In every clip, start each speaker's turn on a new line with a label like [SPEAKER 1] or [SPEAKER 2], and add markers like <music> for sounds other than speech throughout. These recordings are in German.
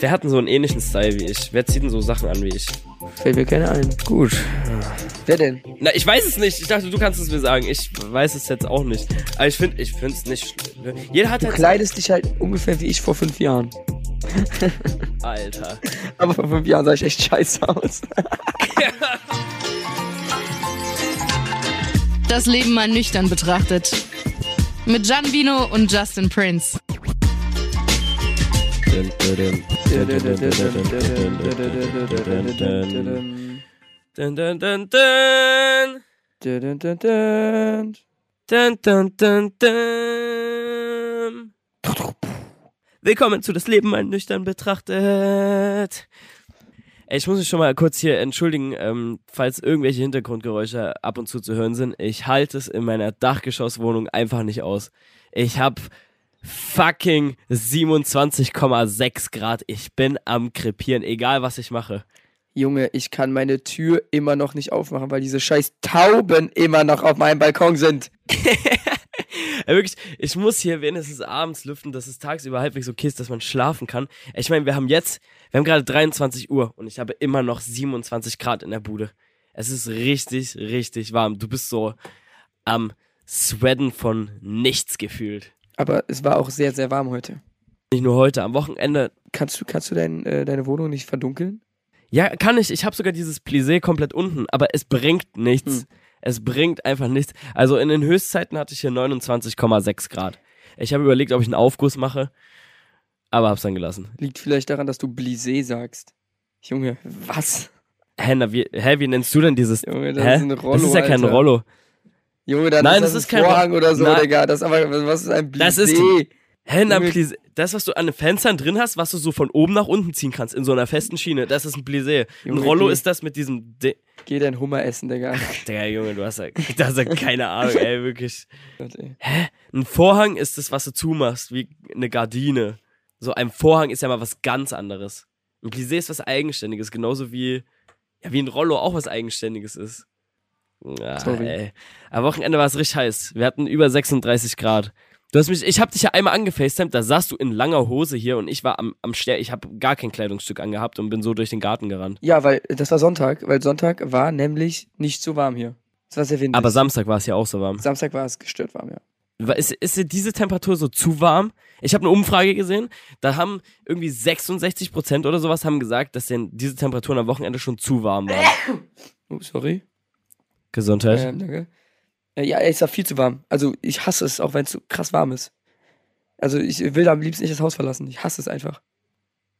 [SPEAKER 1] Wer hat denn so einen ähnlichen Style wie ich? Wer zieht denn so Sachen an wie ich?
[SPEAKER 2] Fällt mir keiner ein.
[SPEAKER 1] Gut.
[SPEAKER 2] Wer denn?
[SPEAKER 1] Na, ich weiß es nicht. Ich dachte, du kannst es mir sagen. Ich weiß es jetzt auch nicht. Aber ich finde, ich finde es nicht schlimm. Jeder hat
[SPEAKER 2] Du
[SPEAKER 1] halt
[SPEAKER 2] kleidest dich halt ungefähr wie ich vor fünf Jahren. <laughs>
[SPEAKER 1] Alter.
[SPEAKER 2] Aber vor fünf Jahren sah ich echt scheiße aus.
[SPEAKER 3] Das Leben mal nüchtern betrachtet. Mit Gian Vino und Justin Prince.
[SPEAKER 1] Willkommen zu Das Leben mal nüchtern betrachtet. Ich muss mich schon mal kurz hier entschuldigen, ähm, falls irgendwelche Hintergrundgeräusche ab und zu zu hören sind. Ich halte es in meiner Dachgeschosswohnung einfach nicht aus. Ich hab fucking 27,6 Grad. Ich bin am krepieren, egal was ich mache.
[SPEAKER 2] Junge, ich kann meine Tür immer noch nicht aufmachen, weil diese scheiß Tauben immer noch auf meinem Balkon sind. <laughs>
[SPEAKER 1] Ja, wirklich, ich muss hier wenigstens abends lüften, dass es tagsüber halbwegs okay ist, dass man schlafen kann. Ich meine, wir haben jetzt, wir haben gerade 23 Uhr und ich habe immer noch 27 Grad in der Bude. Es ist richtig, richtig warm. Du bist so am Sweaten von nichts gefühlt.
[SPEAKER 2] Aber es war auch sehr, sehr warm heute.
[SPEAKER 1] Nicht nur heute, am Wochenende.
[SPEAKER 2] Kannst du, kannst du dein, äh, deine Wohnung nicht verdunkeln?
[SPEAKER 1] Ja, kann ich. Ich habe sogar dieses Plissé komplett unten, aber es bringt nichts.
[SPEAKER 2] Hm.
[SPEAKER 1] Es bringt einfach nichts. Also in den Höchstzeiten hatte ich hier 29,6 Grad. Ich habe überlegt, ob ich einen Aufguss mache, aber hab's dann gelassen.
[SPEAKER 2] Liegt vielleicht daran, dass du Blisé sagst. Junge, was?
[SPEAKER 1] Hä, na, wie, hä, wie nennst du denn dieses?
[SPEAKER 2] Junge, das
[SPEAKER 1] hä?
[SPEAKER 2] ist ein Rollo.
[SPEAKER 1] das ist ja kein
[SPEAKER 2] Alter.
[SPEAKER 1] Rollo.
[SPEAKER 2] Junge, dann
[SPEAKER 1] Nein,
[SPEAKER 2] ist
[SPEAKER 1] das
[SPEAKER 2] das,
[SPEAKER 1] ist
[SPEAKER 2] ein
[SPEAKER 1] kein
[SPEAKER 2] Vorhang oder so,
[SPEAKER 1] Nein.
[SPEAKER 2] Digga. Das ist aber, was ist ein Blisé?
[SPEAKER 1] Das ist- Hä,
[SPEAKER 2] Junge.
[SPEAKER 1] Plissé, das, was du an den Fenstern drin hast, was du so von oben nach unten ziehen kannst, in so einer festen Schiene, das ist ein Plissé. Ein Rollo
[SPEAKER 2] geh.
[SPEAKER 1] ist das mit diesem. Di
[SPEAKER 2] Geh dein Hummer essen, Digga. <laughs>
[SPEAKER 1] Digga, Junge, du hast ja, du hast ja keine Ahnung, ey, wirklich.
[SPEAKER 2] Warte.
[SPEAKER 1] Ein Vorhang ist das, was du zumachst, wie eine Gardine. So ein Vorhang ist ja mal was ganz anderes. Ein Plissé ist was Eigenständiges, genauso wie, ja, wie ein Rollo auch was Eigenständiges ist. Ja,
[SPEAKER 2] Sorry.
[SPEAKER 1] ey. Am Wochenende war es richtig heiß. Wir hatten über 36 Grad. Du hast mich, ich hab dich ja einmal angefacetimed, da saßt du in langer Hose hier und ich war am, am Ster, ich habe gar kein Kleidungsstück angehabt und bin so durch den Garten gerannt.
[SPEAKER 2] Ja, weil das war Sonntag, weil Sonntag war nämlich nicht so warm hier. Es war sehr windig.
[SPEAKER 1] Aber Samstag war es ja auch so warm.
[SPEAKER 2] Samstag war es gestört warm, ja.
[SPEAKER 1] Ist, ist dir diese Temperatur so zu warm? Ich habe eine Umfrage gesehen, da haben irgendwie 66% oder sowas haben gesagt, dass denn diese Temperaturen am Wochenende schon zu warm waren.
[SPEAKER 2] Oh, sorry.
[SPEAKER 1] Gesundheit.
[SPEAKER 2] Ähm, danke. Äh, Ja, es war viel zu warm. Also ich hasse es, auch wenn es so krass warm ist. Also ich will am liebsten nicht das Haus verlassen. Ich hasse es einfach.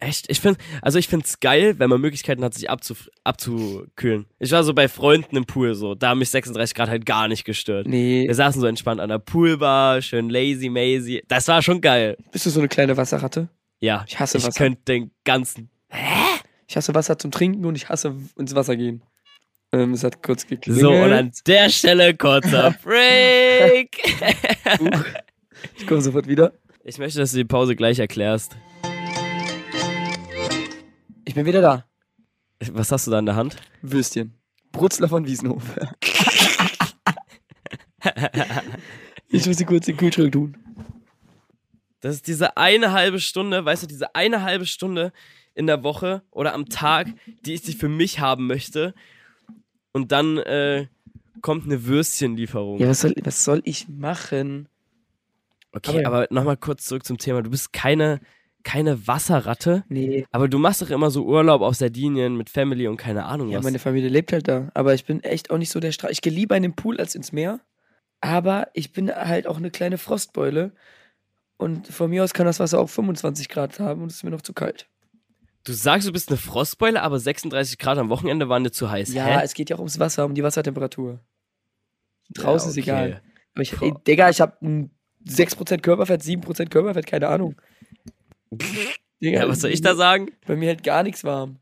[SPEAKER 1] Echt? Ich finde, also ich finde es geil, wenn man Möglichkeiten hat, sich abzu, abzukühlen. Ich war so bei Freunden im Pool so, da haben mich 36 Grad halt gar nicht gestört.
[SPEAKER 2] Nee.
[SPEAKER 1] Wir saßen so entspannt an der Poolbar, schön lazy mazy. Das war schon geil.
[SPEAKER 2] Bist du so eine kleine Wasserratte?
[SPEAKER 1] Ja,
[SPEAKER 2] Ich hasse
[SPEAKER 1] ich
[SPEAKER 2] Wasser.
[SPEAKER 1] könnte den ganzen
[SPEAKER 2] Ich hasse Wasser zum Trinken und ich hasse ins Wasser gehen. Ähm, es hat kurz geklingelt.
[SPEAKER 1] So, und an der Stelle kurzer <laughs> Break.
[SPEAKER 2] Ich komme sofort wieder.
[SPEAKER 1] Ich möchte, dass du die Pause gleich erklärst.
[SPEAKER 2] Ich bin wieder da.
[SPEAKER 1] Was hast du da in der Hand?
[SPEAKER 2] Würstchen. Brutzler von Wiesenhof. <laughs> ich muss sie kurz in den Kühlschrank tun.
[SPEAKER 1] Das ist diese eine halbe Stunde, weißt du, diese eine halbe Stunde in der Woche oder am Tag, die ich die für mich haben möchte. Und dann äh, kommt eine Würstchenlieferung.
[SPEAKER 2] Ja, was soll, was soll ich machen?
[SPEAKER 1] okay,
[SPEAKER 2] aber-
[SPEAKER 1] aber nochmal kurz zurück zum Thema. Du bist keine, keine Wasserratte,
[SPEAKER 2] Nee.
[SPEAKER 1] aber du machst doch immer so Urlaub auf Sardinien mit Family und keine Ahnung
[SPEAKER 2] Ja,
[SPEAKER 1] was.
[SPEAKER 2] meine Familie lebt halt da. Aber ich bin echt auch nicht so der Stra Ich gehe lieber in den Pool als ins Meer. Aber ich bin halt auch eine kleine Frostbeule. Und von mir aus kann das Wasser auch 25 Grad haben und es ist mir noch zu kalt.
[SPEAKER 1] Du sagst, du bist eine Frostbeule, aber 36 Grad am Wochenende waren dir zu heiß.
[SPEAKER 2] Ja,
[SPEAKER 1] Hä?
[SPEAKER 2] es geht ja auch ums Wasser, um die Wassertemperatur. Draußen
[SPEAKER 1] Ja,
[SPEAKER 2] ist
[SPEAKER 1] okay.
[SPEAKER 2] egal. Aber ich, ey, Digga, ich habe 6% Körperfett, 7% Körperfett, keine Ahnung. <laughs> Digga,
[SPEAKER 1] Ja, was soll ich da sagen?
[SPEAKER 2] Bei mir hält gar nichts warm.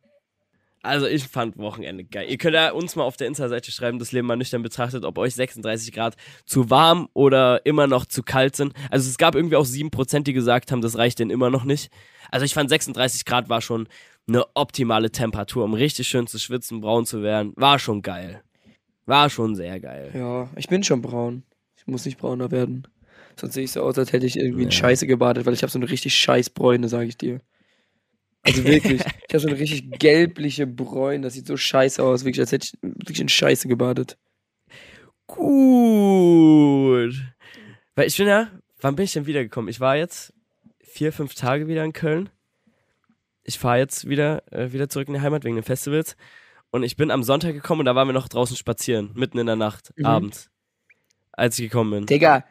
[SPEAKER 1] Also ich fand Wochenende geil. Ihr könnt ja uns mal auf der Insta-Seite schreiben, das Leben mal nüchtern betrachtet, ob euch 36 Grad zu warm oder immer noch zu kalt sind. Also es gab irgendwie auch 7%, die gesagt haben, das reicht denen immer noch nicht. Also ich fand 36 Grad war schon eine optimale Temperatur, um richtig schön zu schwitzen, braun zu werden. War schon geil. War schon sehr geil.
[SPEAKER 2] Ja, ich bin schon braun. Ich muss nicht brauner werden. Sonst sehe ich so aus, als hätte ich irgendwie in
[SPEAKER 1] Ja.
[SPEAKER 2] Scheiße gebadet, weil ich habe so eine richtig scheiß Bräune, sage ich dir. Also wirklich. Ich habe so eine richtig gelbliche Bräune. Das sieht so scheiße aus. Wirklich, als hätte ich wirklich in Scheiße gebadet.
[SPEAKER 1] Gut. Weil ich bin ja, wann bin ich denn wiedergekommen? Ich war jetzt vier, fünf Tage wieder in Köln. Ich fahre jetzt wieder, äh, wieder zurück in die Heimat wegen den Festivals. Und ich bin am Sonntag gekommen und da waren wir noch draußen spazieren, mitten in der Nacht,
[SPEAKER 2] Mhm.
[SPEAKER 1] abends. Als ich gekommen bin.
[SPEAKER 2] Digga,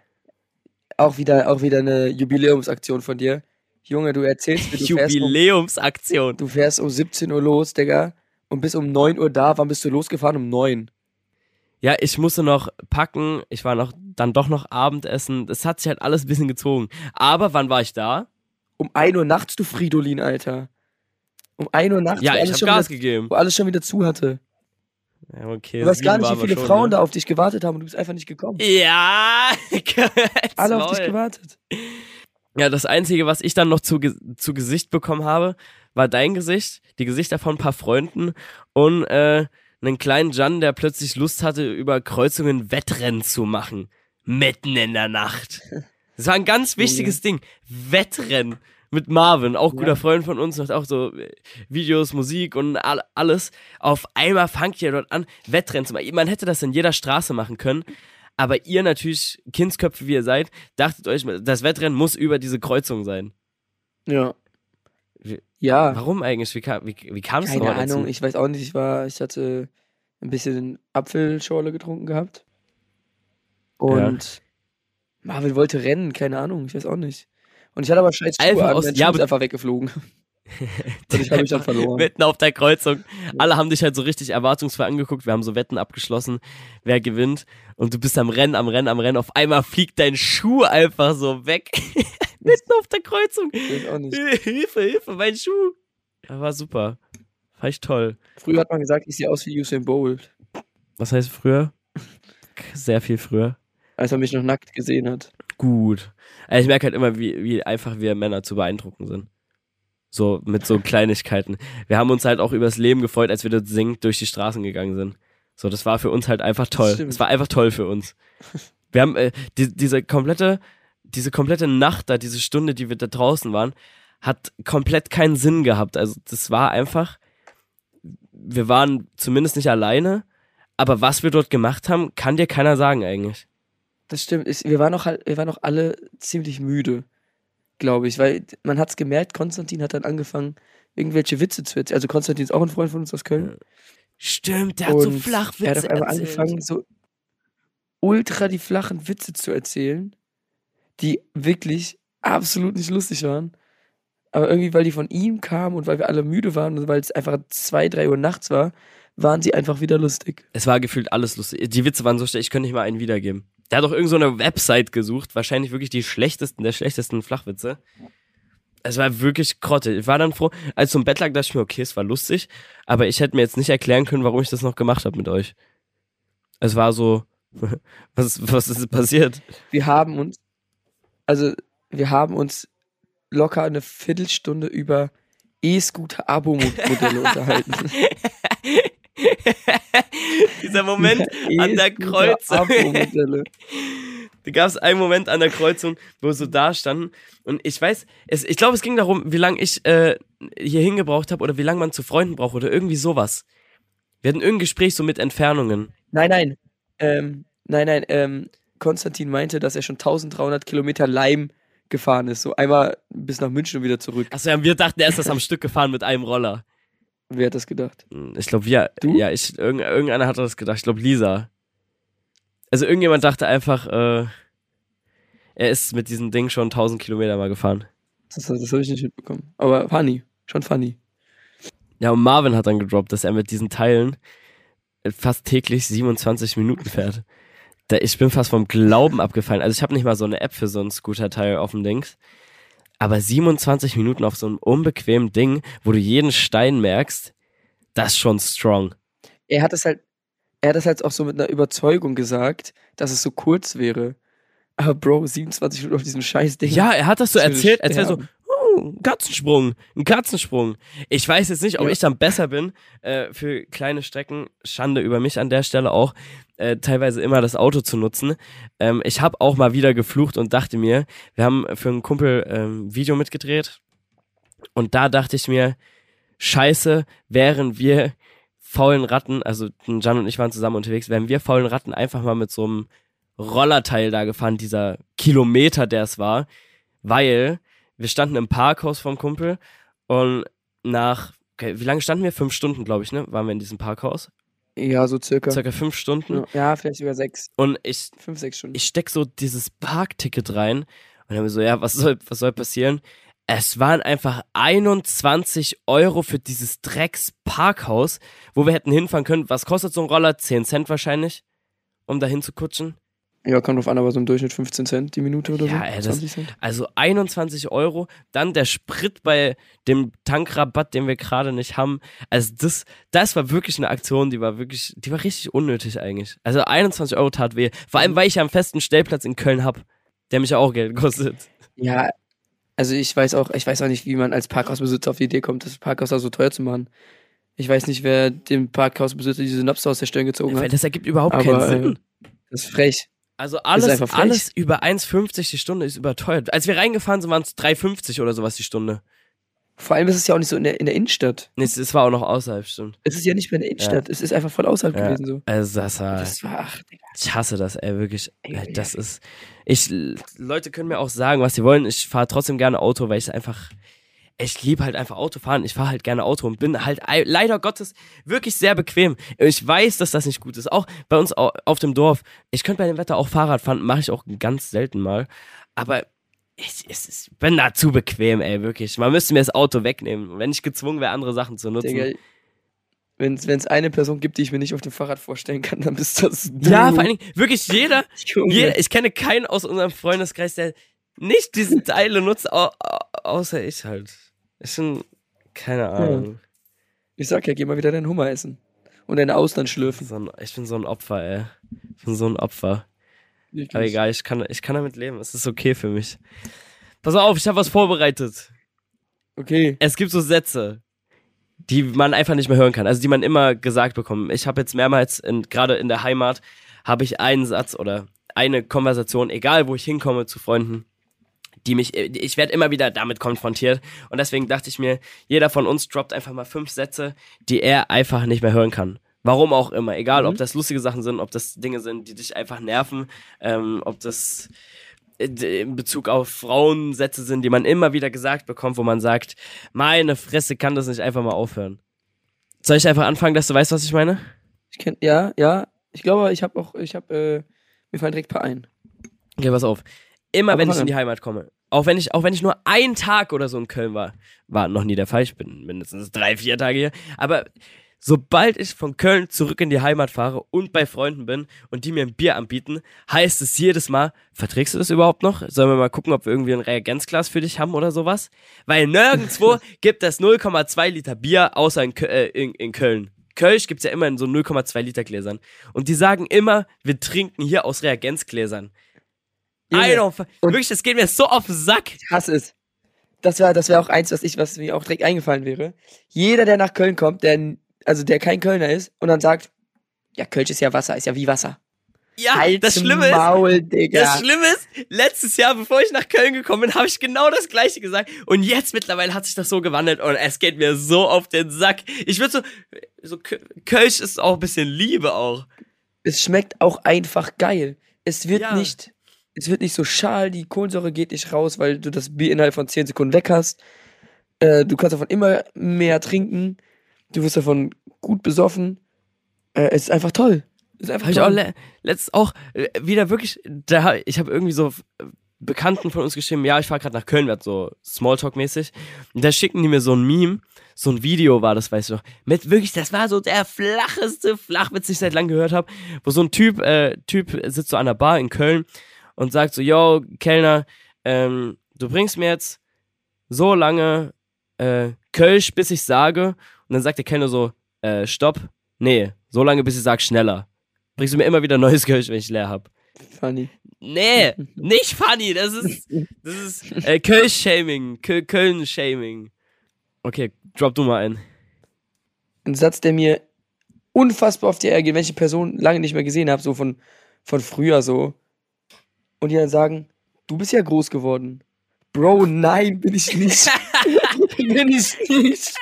[SPEAKER 2] auch wieder, auch wieder eine Jubiläumsaktion von dir. Junge, du erzählst mir, du fährst, um,
[SPEAKER 1] Jubiläumsaktion.
[SPEAKER 2] du fährst um 17 Uhr los, Digga. Und bis um 9 Uhr da. Wann bist du losgefahren? Um 9.
[SPEAKER 1] Ja, ich musste noch packen. Ich war noch, dann doch noch Abendessen. Das hat sich halt alles ein bisschen gezogen. Aber wann war ich da?
[SPEAKER 2] Um 1 Uhr nachts, du Fridolin, Alter. Um 1 Uhr nachts,
[SPEAKER 1] Ja,
[SPEAKER 2] wo,
[SPEAKER 1] ich
[SPEAKER 2] alles
[SPEAKER 1] hab
[SPEAKER 2] schon
[SPEAKER 1] Gas
[SPEAKER 2] wieder,
[SPEAKER 1] gegeben.
[SPEAKER 2] wo alles schon wieder zu hatte.
[SPEAKER 1] Ja, okay.
[SPEAKER 2] Du weißt gar nicht, wie viele
[SPEAKER 1] schon,
[SPEAKER 2] Frauen
[SPEAKER 1] ne?
[SPEAKER 2] da auf dich gewartet haben und du bist einfach nicht gekommen.
[SPEAKER 1] Ja, <laughs>
[SPEAKER 2] Alle auf dich gewartet.
[SPEAKER 1] Ja, das Einzige, was ich dann noch zu, zu Gesicht bekommen habe, war dein Gesicht, die Gesichter von ein paar Freunden und äh, einen kleinen Jan, der plötzlich Lust hatte, über Kreuzungen Wettrennen zu machen. Mitten in der Nacht. Das war ein ganz wichtiges Ding. Wettrennen mit Marvin, auch
[SPEAKER 2] Ja.
[SPEAKER 1] guter Freund von uns, macht auch so äh, Videos, Musik und all, alles. Auf einmal fangt ihr dort an, Wettrennen zu machen. Man hätte das in jeder Straße machen können. Aber ihr natürlich, Kindsköpfe wie ihr seid, dachtet euch, das Wettrennen muss über diese Kreuzung sein.
[SPEAKER 2] Ja.
[SPEAKER 1] Wie-
[SPEAKER 2] Ja.
[SPEAKER 1] Warum eigentlich? Wie, kam- wie, wie kam es
[SPEAKER 2] Keine
[SPEAKER 1] nochmal dazu?
[SPEAKER 2] Ahnung, ich weiß auch nicht. Ich war, ich hatte ein bisschen Apfelschorle getrunken gehabt. Und Marvel wollte rennen, keine Ahnung, ich weiß auch nicht. Und ich hatte aber scheiß Schuhe an,
[SPEAKER 1] aus-
[SPEAKER 2] mein
[SPEAKER 1] ja,
[SPEAKER 2] Schuh ist
[SPEAKER 1] aber-
[SPEAKER 2] einfach weggeflogen. <laughs> Und ich habe mich dann verloren.
[SPEAKER 1] Mitten auf der Kreuzung. Alle haben dich halt so richtig erwartungsvoll angeguckt. Wir haben so Wetten abgeschlossen, wer gewinnt. Und du bist am Rennen, am Rennen, am Rennen. Auf einmal fliegt dein Schuh einfach so weg. <laughs> Mitten auf der Kreuzung. Hilfe, Hilfe, mein Schuh. Das war super. War ich toll.
[SPEAKER 2] Früher hat man gesagt, ich sehe aus wie Usain Bolt,
[SPEAKER 1] Was heißt früher? Sehr viel früher.
[SPEAKER 2] als man mich noch nackt gesehen hat.
[SPEAKER 1] Gut. Also ich merke halt immer, wie, wie einfach wir Männer zu beeindrucken sind. So, mit so Kleinigkeiten. Wir haben uns halt auch übers Leben gefreut, als wir dort singend durch die Straßen gegangen sind. So, das war für uns halt einfach toll.
[SPEAKER 2] stimmt.
[SPEAKER 1] Das war einfach toll für uns. Wir haben äh, die, diese komplette, diese komplette Nacht da, diese Stunde, die wir da draußen waren, hat komplett keinen Sinn gehabt. Also das war einfach, wir waren zumindest nicht alleine, aber was wir dort gemacht haben, kann dir keiner sagen eigentlich.
[SPEAKER 2] Das stimmt. Wir, waren noch, halt- wir waren noch alle ziemlich müde, glaube ich, weil man hat es gemerkt, Konstantin hat dann angefangen, irgendwelche Witze zu erzählen. Also Konstantin ist auch ein Freund von uns aus Köln.
[SPEAKER 1] Stimmt, der hat so
[SPEAKER 2] Und
[SPEAKER 1] Flachwitze
[SPEAKER 2] Er hat auf einmal
[SPEAKER 1] erzählt.
[SPEAKER 2] angefangen, so ultra die flachen Witze zu erzählen, die wirklich absolut nicht lustig waren. Aber irgendwie, weil die von ihm kamen und weil wir alle müde waren und weil es einfach zwei, drei Uhr nachts war, waren sie einfach wieder lustig.
[SPEAKER 1] Es war gefühlt alles lustig. Die Witze waren so schlecht, ich könnte nicht mal einen wiedergeben. Der hat doch irgend so eine Website gesucht, wahrscheinlich wirklich die schlechtesten der schlechtesten Flachwitze. Es war wirklich Krotte. Ich war dann froh, als zum Bett lag, dachte ich mir, okay, es war lustig, aber ich hätte mir jetzt nicht erklären können, warum ich das noch gemacht habe mit euch. Es war so, <laughs> was, was ist passiert?
[SPEAKER 2] Wir haben uns, also wir haben uns locker eine Viertelstunde über E-Scooter-Abo-Modelle <laughs> unterhalten. <laughs> <laughs>
[SPEAKER 1] Dieser Moment <laughs> an der Kreuzung. <laughs> Da gab es einen Moment an der Kreuzung, wo wir so da standen. Und ich weiß, es, ich glaube, es ging darum, wie lange ich äh, hier hingebraucht habe oder wie lange man zu Freunden braucht oder irgendwie sowas. Wir hatten irgendein Gespräch so mit Entfernungen.
[SPEAKER 2] Nein, nein. Ähm, nein, nein. Ähm, Konstantin meinte, dass er schon 1300 Kilometer Leim gefahren ist. So einmal bis nach München und wieder zurück.
[SPEAKER 1] Achso, ja, wir dachten, er ist das am Stück gefahren mit einem Roller.
[SPEAKER 2] Wer hat das gedacht?
[SPEAKER 1] Hm, Ich glaube, wir,
[SPEAKER 2] Du?
[SPEAKER 1] ja, ich, irgend, irgendeiner hatte das gedacht. Ich glaube, Lisa. Also irgendjemand dachte einfach, äh, er ist mit diesem Ding schon 1000 Kilometer mal gefahren.
[SPEAKER 2] Das, das habe ich nicht mitbekommen. Aber funny. Schon funny.
[SPEAKER 1] Ja, und Marvin hat dann gedroppt, dass er mit diesen Teilen fast täglich 27 Minuten fährt. Da, ich bin fast vom Glauben abgefallen. Also ich habe nicht mal so eine App für so ein Scooter-Teil auf dem Dings. Aber 27 Minuten auf so einem unbequemen Ding, wo du jeden Stein merkst, das ist schon strong.
[SPEAKER 2] Er hat es halt, er hat es halt auch so mit einer Überzeugung gesagt, dass es so kurz wäre. Aber Bro, 27 Minuten auf diesem scheiß Ding.
[SPEAKER 1] Ja, er hat das so erzählt, als wäre so,
[SPEAKER 2] sterben.
[SPEAKER 1] oh, ein Katzensprung, ein Katzensprung. Ich weiß jetzt nicht, ob
[SPEAKER 2] Ja.
[SPEAKER 1] ich dann besser bin äh, für kleine Strecken. Schande über mich an der Stelle auch, äh, teilweise immer das Auto zu nutzen. Ähm, ich habe auch mal wieder geflucht und dachte mir, wir haben für einen Kumpel ähm, Video mitgedreht Und da dachte ich mir, scheiße, wären wir faulen Ratten, also Jan und ich waren zusammen unterwegs, wären wir faulen Ratten einfach mal mit so einem Rollerteil da gefahren, dieser Kilometer, der es war, weil wir standen im Parkhaus vom Kumpel und nach, okay, wie lange standen wir? Fünf Stunden, glaube ich, ne? Waren wir in diesem Parkhaus?
[SPEAKER 2] Ja, so circa.
[SPEAKER 1] Circa fünf Stunden.
[SPEAKER 2] Ja, vielleicht sogar sechs.
[SPEAKER 1] Und ich,
[SPEAKER 2] Fünf, sechs Stunden.
[SPEAKER 1] ich steck so dieses Parkticket rein und dann so, ja, was soll, was soll passieren? Es waren einfach 21 Euro für dieses Drecks-Parkhaus, wo wir hätten hinfahren können. Was kostet so ein Roller? 10 Cent wahrscheinlich, um dahin zu kutschen.
[SPEAKER 2] Ja, kommt drauf an, aber so im Durchschnitt 15 Cent die Minute oder
[SPEAKER 1] Ja,
[SPEAKER 2] so.
[SPEAKER 1] ey, das-
[SPEAKER 2] 20 Cent.
[SPEAKER 1] Also 21 Euro, dann der Sprit bei dem Tankrabatt, den wir gerade nicht haben. Also das, das war wirklich eine Aktion, die war wirklich, die war richtig unnötig eigentlich. Also 21 Euro tat weh. Vor allem, weil ich ja einen festen Stellplatz in Köln hab, der mich ja auch Geld kostet.
[SPEAKER 2] Ja, also ich weiß auch, ich weiß auch nicht, wie man als Parkhausbesitzer auf die Idee kommt, das Parkhaus da so teuer zu machen. Ich weiß nicht, wer dem Parkhausbesitzer diese Synapse aus der Stirn gezogen
[SPEAKER 1] Weil
[SPEAKER 2] hat.
[SPEAKER 1] das ergibt überhaupt
[SPEAKER 2] Aber,
[SPEAKER 1] keinen
[SPEAKER 2] äh,
[SPEAKER 1] Sinn.
[SPEAKER 2] Das ist frech.
[SPEAKER 1] Also alles, alles über 1,50 die Stunde ist überteuert. Als wir reingefahren sind, waren es 3,50 oder sowas die Stunde.
[SPEAKER 2] Vor allem ist es ja auch nicht so in der, in der Innenstadt.
[SPEAKER 1] Nee, es, es war auch noch außerhalb, stimmt.
[SPEAKER 2] Es ist ja nicht mehr in der Innenstadt. Es ist einfach voll außerhalb
[SPEAKER 1] Ja.
[SPEAKER 2] gewesen so.
[SPEAKER 1] Also das war,
[SPEAKER 2] Das war, ach, Digga.
[SPEAKER 1] ich hasse das, ey, wirklich.
[SPEAKER 2] Ey,
[SPEAKER 1] Das ist, ich, Leute können mir auch sagen, was sie wollen. Ich fahre trotzdem gerne Auto, weil ich einfach, ich liebe halt einfach Autofahren. Ich fahre halt gerne Auto und bin halt ei- leider Gottes wirklich sehr bequem. Ich weiß, dass das nicht gut ist. Auch bei uns au- auf dem Dorf. Ich könnte bei dem Wetter auch Fahrrad fahren, mache ich auch ganz selten mal. Aber ich, es ist, ich bin da zu bequem, ey, wirklich. Man müsste mir das Auto wegnehmen, wenn ich gezwungen wäre, andere Sachen zu nutzen.
[SPEAKER 2] Digga, wenn es eine Person gibt, die ich mir nicht auf dem Fahrrad vorstellen kann, dann bist das du.
[SPEAKER 1] ja, vor allen Dingen, wirklich jeder, <laughs> jeder, ich kenne keinen aus unserem Freundeskreis, der nicht diese Teile nutzt, au, au, außer ich halt. Ich bin, keine Ahnung.
[SPEAKER 2] Ich sag ja, geh mal wieder deinen Hummer essen. Und deine Austern schlürfen.
[SPEAKER 1] So ein, ich bin so ein Opfer, ey. Ich bin so ein Opfer.
[SPEAKER 2] Wirklich.
[SPEAKER 1] Aber egal, ich kann, ich kann damit leben. Es ist okay für mich. Pass auf, ich habe was vorbereitet.
[SPEAKER 2] Okay.
[SPEAKER 1] Es gibt so Sätze, die man einfach nicht mehr hören kann, also die man immer gesagt bekommt. Ich habe jetzt mehrmals, gerade in der Heimat, habe ich einen Satz oder eine Konversation, egal wo ich hinkomme zu Freunden, die mich, ich werde immer wieder damit konfrontiert und deswegen dachte ich mir, jeder von uns droppt einfach mal fünf Sätze, die er einfach nicht mehr hören kann. Warum auch immer, egal ob
[SPEAKER 2] Mhm.
[SPEAKER 1] das lustige Sachen sind, ob das Dinge sind, die dich einfach nerven, ähm, ob das äh, in Bezug auf Frauensätze sind, die man immer wieder gesagt bekommt, wo man sagt, meine Fresse kann das nicht einfach mal aufhören. Soll ich einfach anfangen, dass du weißt, was ich meine?
[SPEAKER 2] Ich kenn, ja, ja. Ich glaube, ich habe auch, ich habe, äh, mir fallen direkt ein paar ein.
[SPEAKER 1] Okay, pass auf. Immer
[SPEAKER 2] Aber
[SPEAKER 1] wenn ich in die Heimat komme, auch wenn ich, auch wenn ich nur einen Tag oder so in Köln war, war noch nie der Fall, ich bin mindestens drei, vier Tage hier, aber sobald ich von Köln zurück in die Heimat fahre und bei Freunden bin und die mir ein Bier anbieten, heißt es jedes Mal, verträgst du das überhaupt noch? Sollen wir mal gucken, ob wir irgendwie ein Reagenzglas für dich haben oder sowas? Weil nirgendwo <laughs> gibt es 0,2 Liter Bier, außer in, äh, in, in Köln. Kölsch gibt's ja immer in so 0,2 Liter Gläsern. Und die sagen immer, wir trinken hier aus Reagenzgläsern. I don't, wirklich, das geht mir so auf den Sack.
[SPEAKER 2] Ich hasse es. Das wäre das wär auch eins, was ich, was mir auch direkt eingefallen wäre. Jeder, der nach Köln kommt, der, also der kein Kölner ist und dann sagt, ja, Kölsch ist ja Wasser, ist ja wie Wasser.
[SPEAKER 1] Ja,
[SPEAKER 2] Halt's
[SPEAKER 1] das Schlimme ist,
[SPEAKER 2] Maul, Digga.
[SPEAKER 1] das Schlimme ist, letztes Jahr, bevor ich nach Köln gekommen bin, habe ich genau das Gleiche gesagt. Und jetzt mittlerweile hat sich das so gewandelt und es geht mir so auf den Sack. Ich würde so, so Kö- Kölsch ist auch ein bisschen Liebe auch.
[SPEAKER 2] es schmeckt auch einfach geil. Es wird
[SPEAKER 1] Ja.
[SPEAKER 2] nicht, es wird nicht so schal, die Kohlensäure geht nicht raus, weil du das Bier innerhalb von 10 Sekunden weg hast. Äh, du kannst davon immer mehr trinken. Du wirst davon gut besoffen. Äh, es ist einfach toll. Es ist einfach
[SPEAKER 1] Habe ich auch
[SPEAKER 2] toll.
[SPEAKER 1] le letztens auch äh, wieder wirklich, da, hab- ich habe irgendwie so äh, Bekannten von uns geschrieben, ja, ich fahre gerade nach Köln, so Smalltalk-mäßig. Und da schicken die mir so ein Meme, so ein Video war das, weißt du noch, mit wirklich, das war so der flacheste Flachwitz, den ich seit langem gehört habe, wo so ein Typ, äh, Typ sitzt so an der Bar in Köln und sagt so, yo, Kellner, ähm, du bringst mir jetzt so lange äh, Kölsch, bis ich sage. Und dann sagt der Kellner so, äh, stopp, nee, so lange, bis ich sag schneller. Bringst du mir immer wieder neues Kölsch, wenn ich leer hab.
[SPEAKER 2] Funny.
[SPEAKER 1] Nee, <laughs> nicht funny, das ist, das ist äh, Kölsch-Shaming, Kö Köln-Shaming. Okay, drop du mal ein.
[SPEAKER 2] Ein Satz, der mir unfassbar auf die Eier geht, wenn ich die Person lange nicht mehr gesehen habe, so von, von früher so. Und die dann sagen, du bist ja groß geworden. Bro, nein, bin ich nicht. <laughs> Bin ich nicht.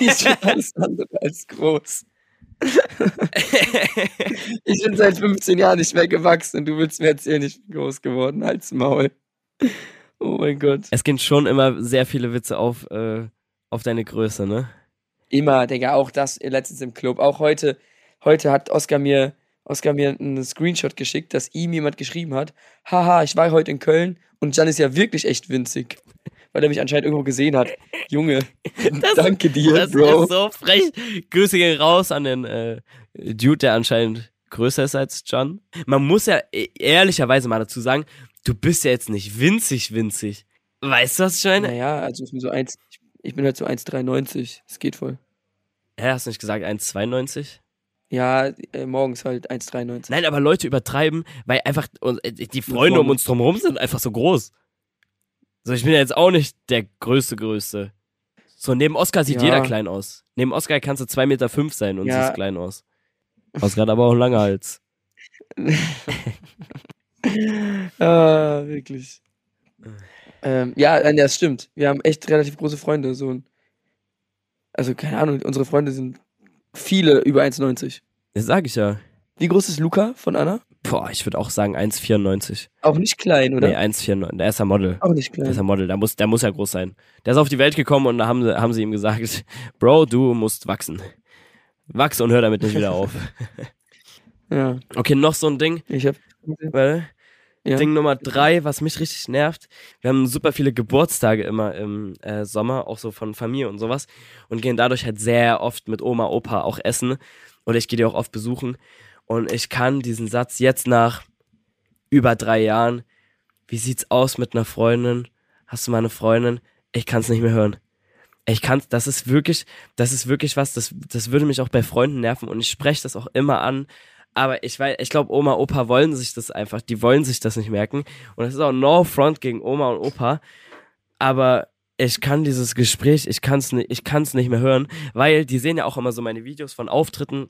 [SPEAKER 2] Ich bin alles andere als groß. Ich bin seit 15 Jahren nicht mehr gewachsen und du willst mir erzählen, ich bin groß geworden. Halt's Maul. Oh mein Gott.
[SPEAKER 1] Es gehen schon immer sehr viele Witze auf, äh, auf deine Größe, ne?
[SPEAKER 2] Immer, Digga, auch das letztens im Club. Auch heute, heute hat Oskar mir, Oskar mir einen Screenshot geschickt, dass ihm jemand geschrieben hat, haha, ich war heute in Köln und Jan ist ja wirklich echt winzig. Weil er mich anscheinend irgendwo gesehen hat. Junge, <laughs> danke dir,
[SPEAKER 1] Das
[SPEAKER 2] Bro.
[SPEAKER 1] ist so frech. Grüße gehen raus an den äh, Dude, der anscheinend größer ist als John. Man muss ja e- ehrlicherweise mal dazu sagen, du bist ja jetzt nicht winzig, winzig. Weißt du, was ich meine?
[SPEAKER 2] Naja, also ich bin so eins, ich, ich bin halt so 1,93. Es geht voll.
[SPEAKER 1] Hä, hast du nicht gesagt 1,92?
[SPEAKER 2] Ja, äh, morgens halt 1,93.
[SPEAKER 1] Nein, aber Leute übertreiben, weil einfach äh, die Freunde um uns drumherum sind einfach so groß. So, ich bin ja jetzt auch nicht der größte, größte. So, neben Oscar sieht
[SPEAKER 2] Ja.
[SPEAKER 1] jeder klein aus. Neben Oscar kannst du 2,5 Meter fünf sein und
[SPEAKER 2] Ja.
[SPEAKER 1] siehst klein aus. Oscar hat aber auch einen langen Hals. <laughs> <laughs>
[SPEAKER 2] ah, wirklich. Ähm, ja, das stimmt. Wir haben echt relativ große Freunde. So also, keine Ahnung, unsere Freunde sind viele über 1,90.
[SPEAKER 1] Das sag ich ja.
[SPEAKER 2] Wie groß ist Luca von Anna?
[SPEAKER 1] Boah, ich würde auch sagen 1,94.
[SPEAKER 2] Auch nicht klein, oder?
[SPEAKER 1] Nee, 1,94. Der ist ja Model.
[SPEAKER 2] Auch nicht
[SPEAKER 1] Der ist
[SPEAKER 2] klein.
[SPEAKER 1] Model. Der muss, der muss ja groß sein. Der ist auf die Welt gekommen und da haben sie, haben sie ihm gesagt, <laughs> Bro, du musst wachsen. Wachs und hör damit nicht wieder auf. <laughs>
[SPEAKER 2] Ja,
[SPEAKER 1] Okay, noch so ein Ding.
[SPEAKER 2] ich hab.
[SPEAKER 1] Weil
[SPEAKER 2] Ja.
[SPEAKER 1] Ding Nummer drei, was mich richtig nervt, wir haben super viele Geburtstage immer im äh, Sommer, auch so von Familie und sowas und gehen dadurch halt sehr oft mit Oma, Opa auch essen oder ich gehe die auch oft besuchen und ich kann diesen Satz jetzt nach über drei Jahren, wie sieht's aus mit einer Freundin? Hast du mal eine Freundin? Ich kann's nicht mehr hören. Ich kann, das ist wirklich, das ist wirklich was, das, das würde mich auch bei Freunden nerven und ich spreche das auch immer an, aber ich weiß, ich glaube, Oma, Opa wollen sich das einfach, die wollen sich das nicht merken. Und das ist auch no front gegen Oma und Opa. Aber ich kann dieses Gespräch, ich kann es nicht, ich kann's nicht mehr hören, weil die sehen ja auch immer so meine Videos von Auftritten.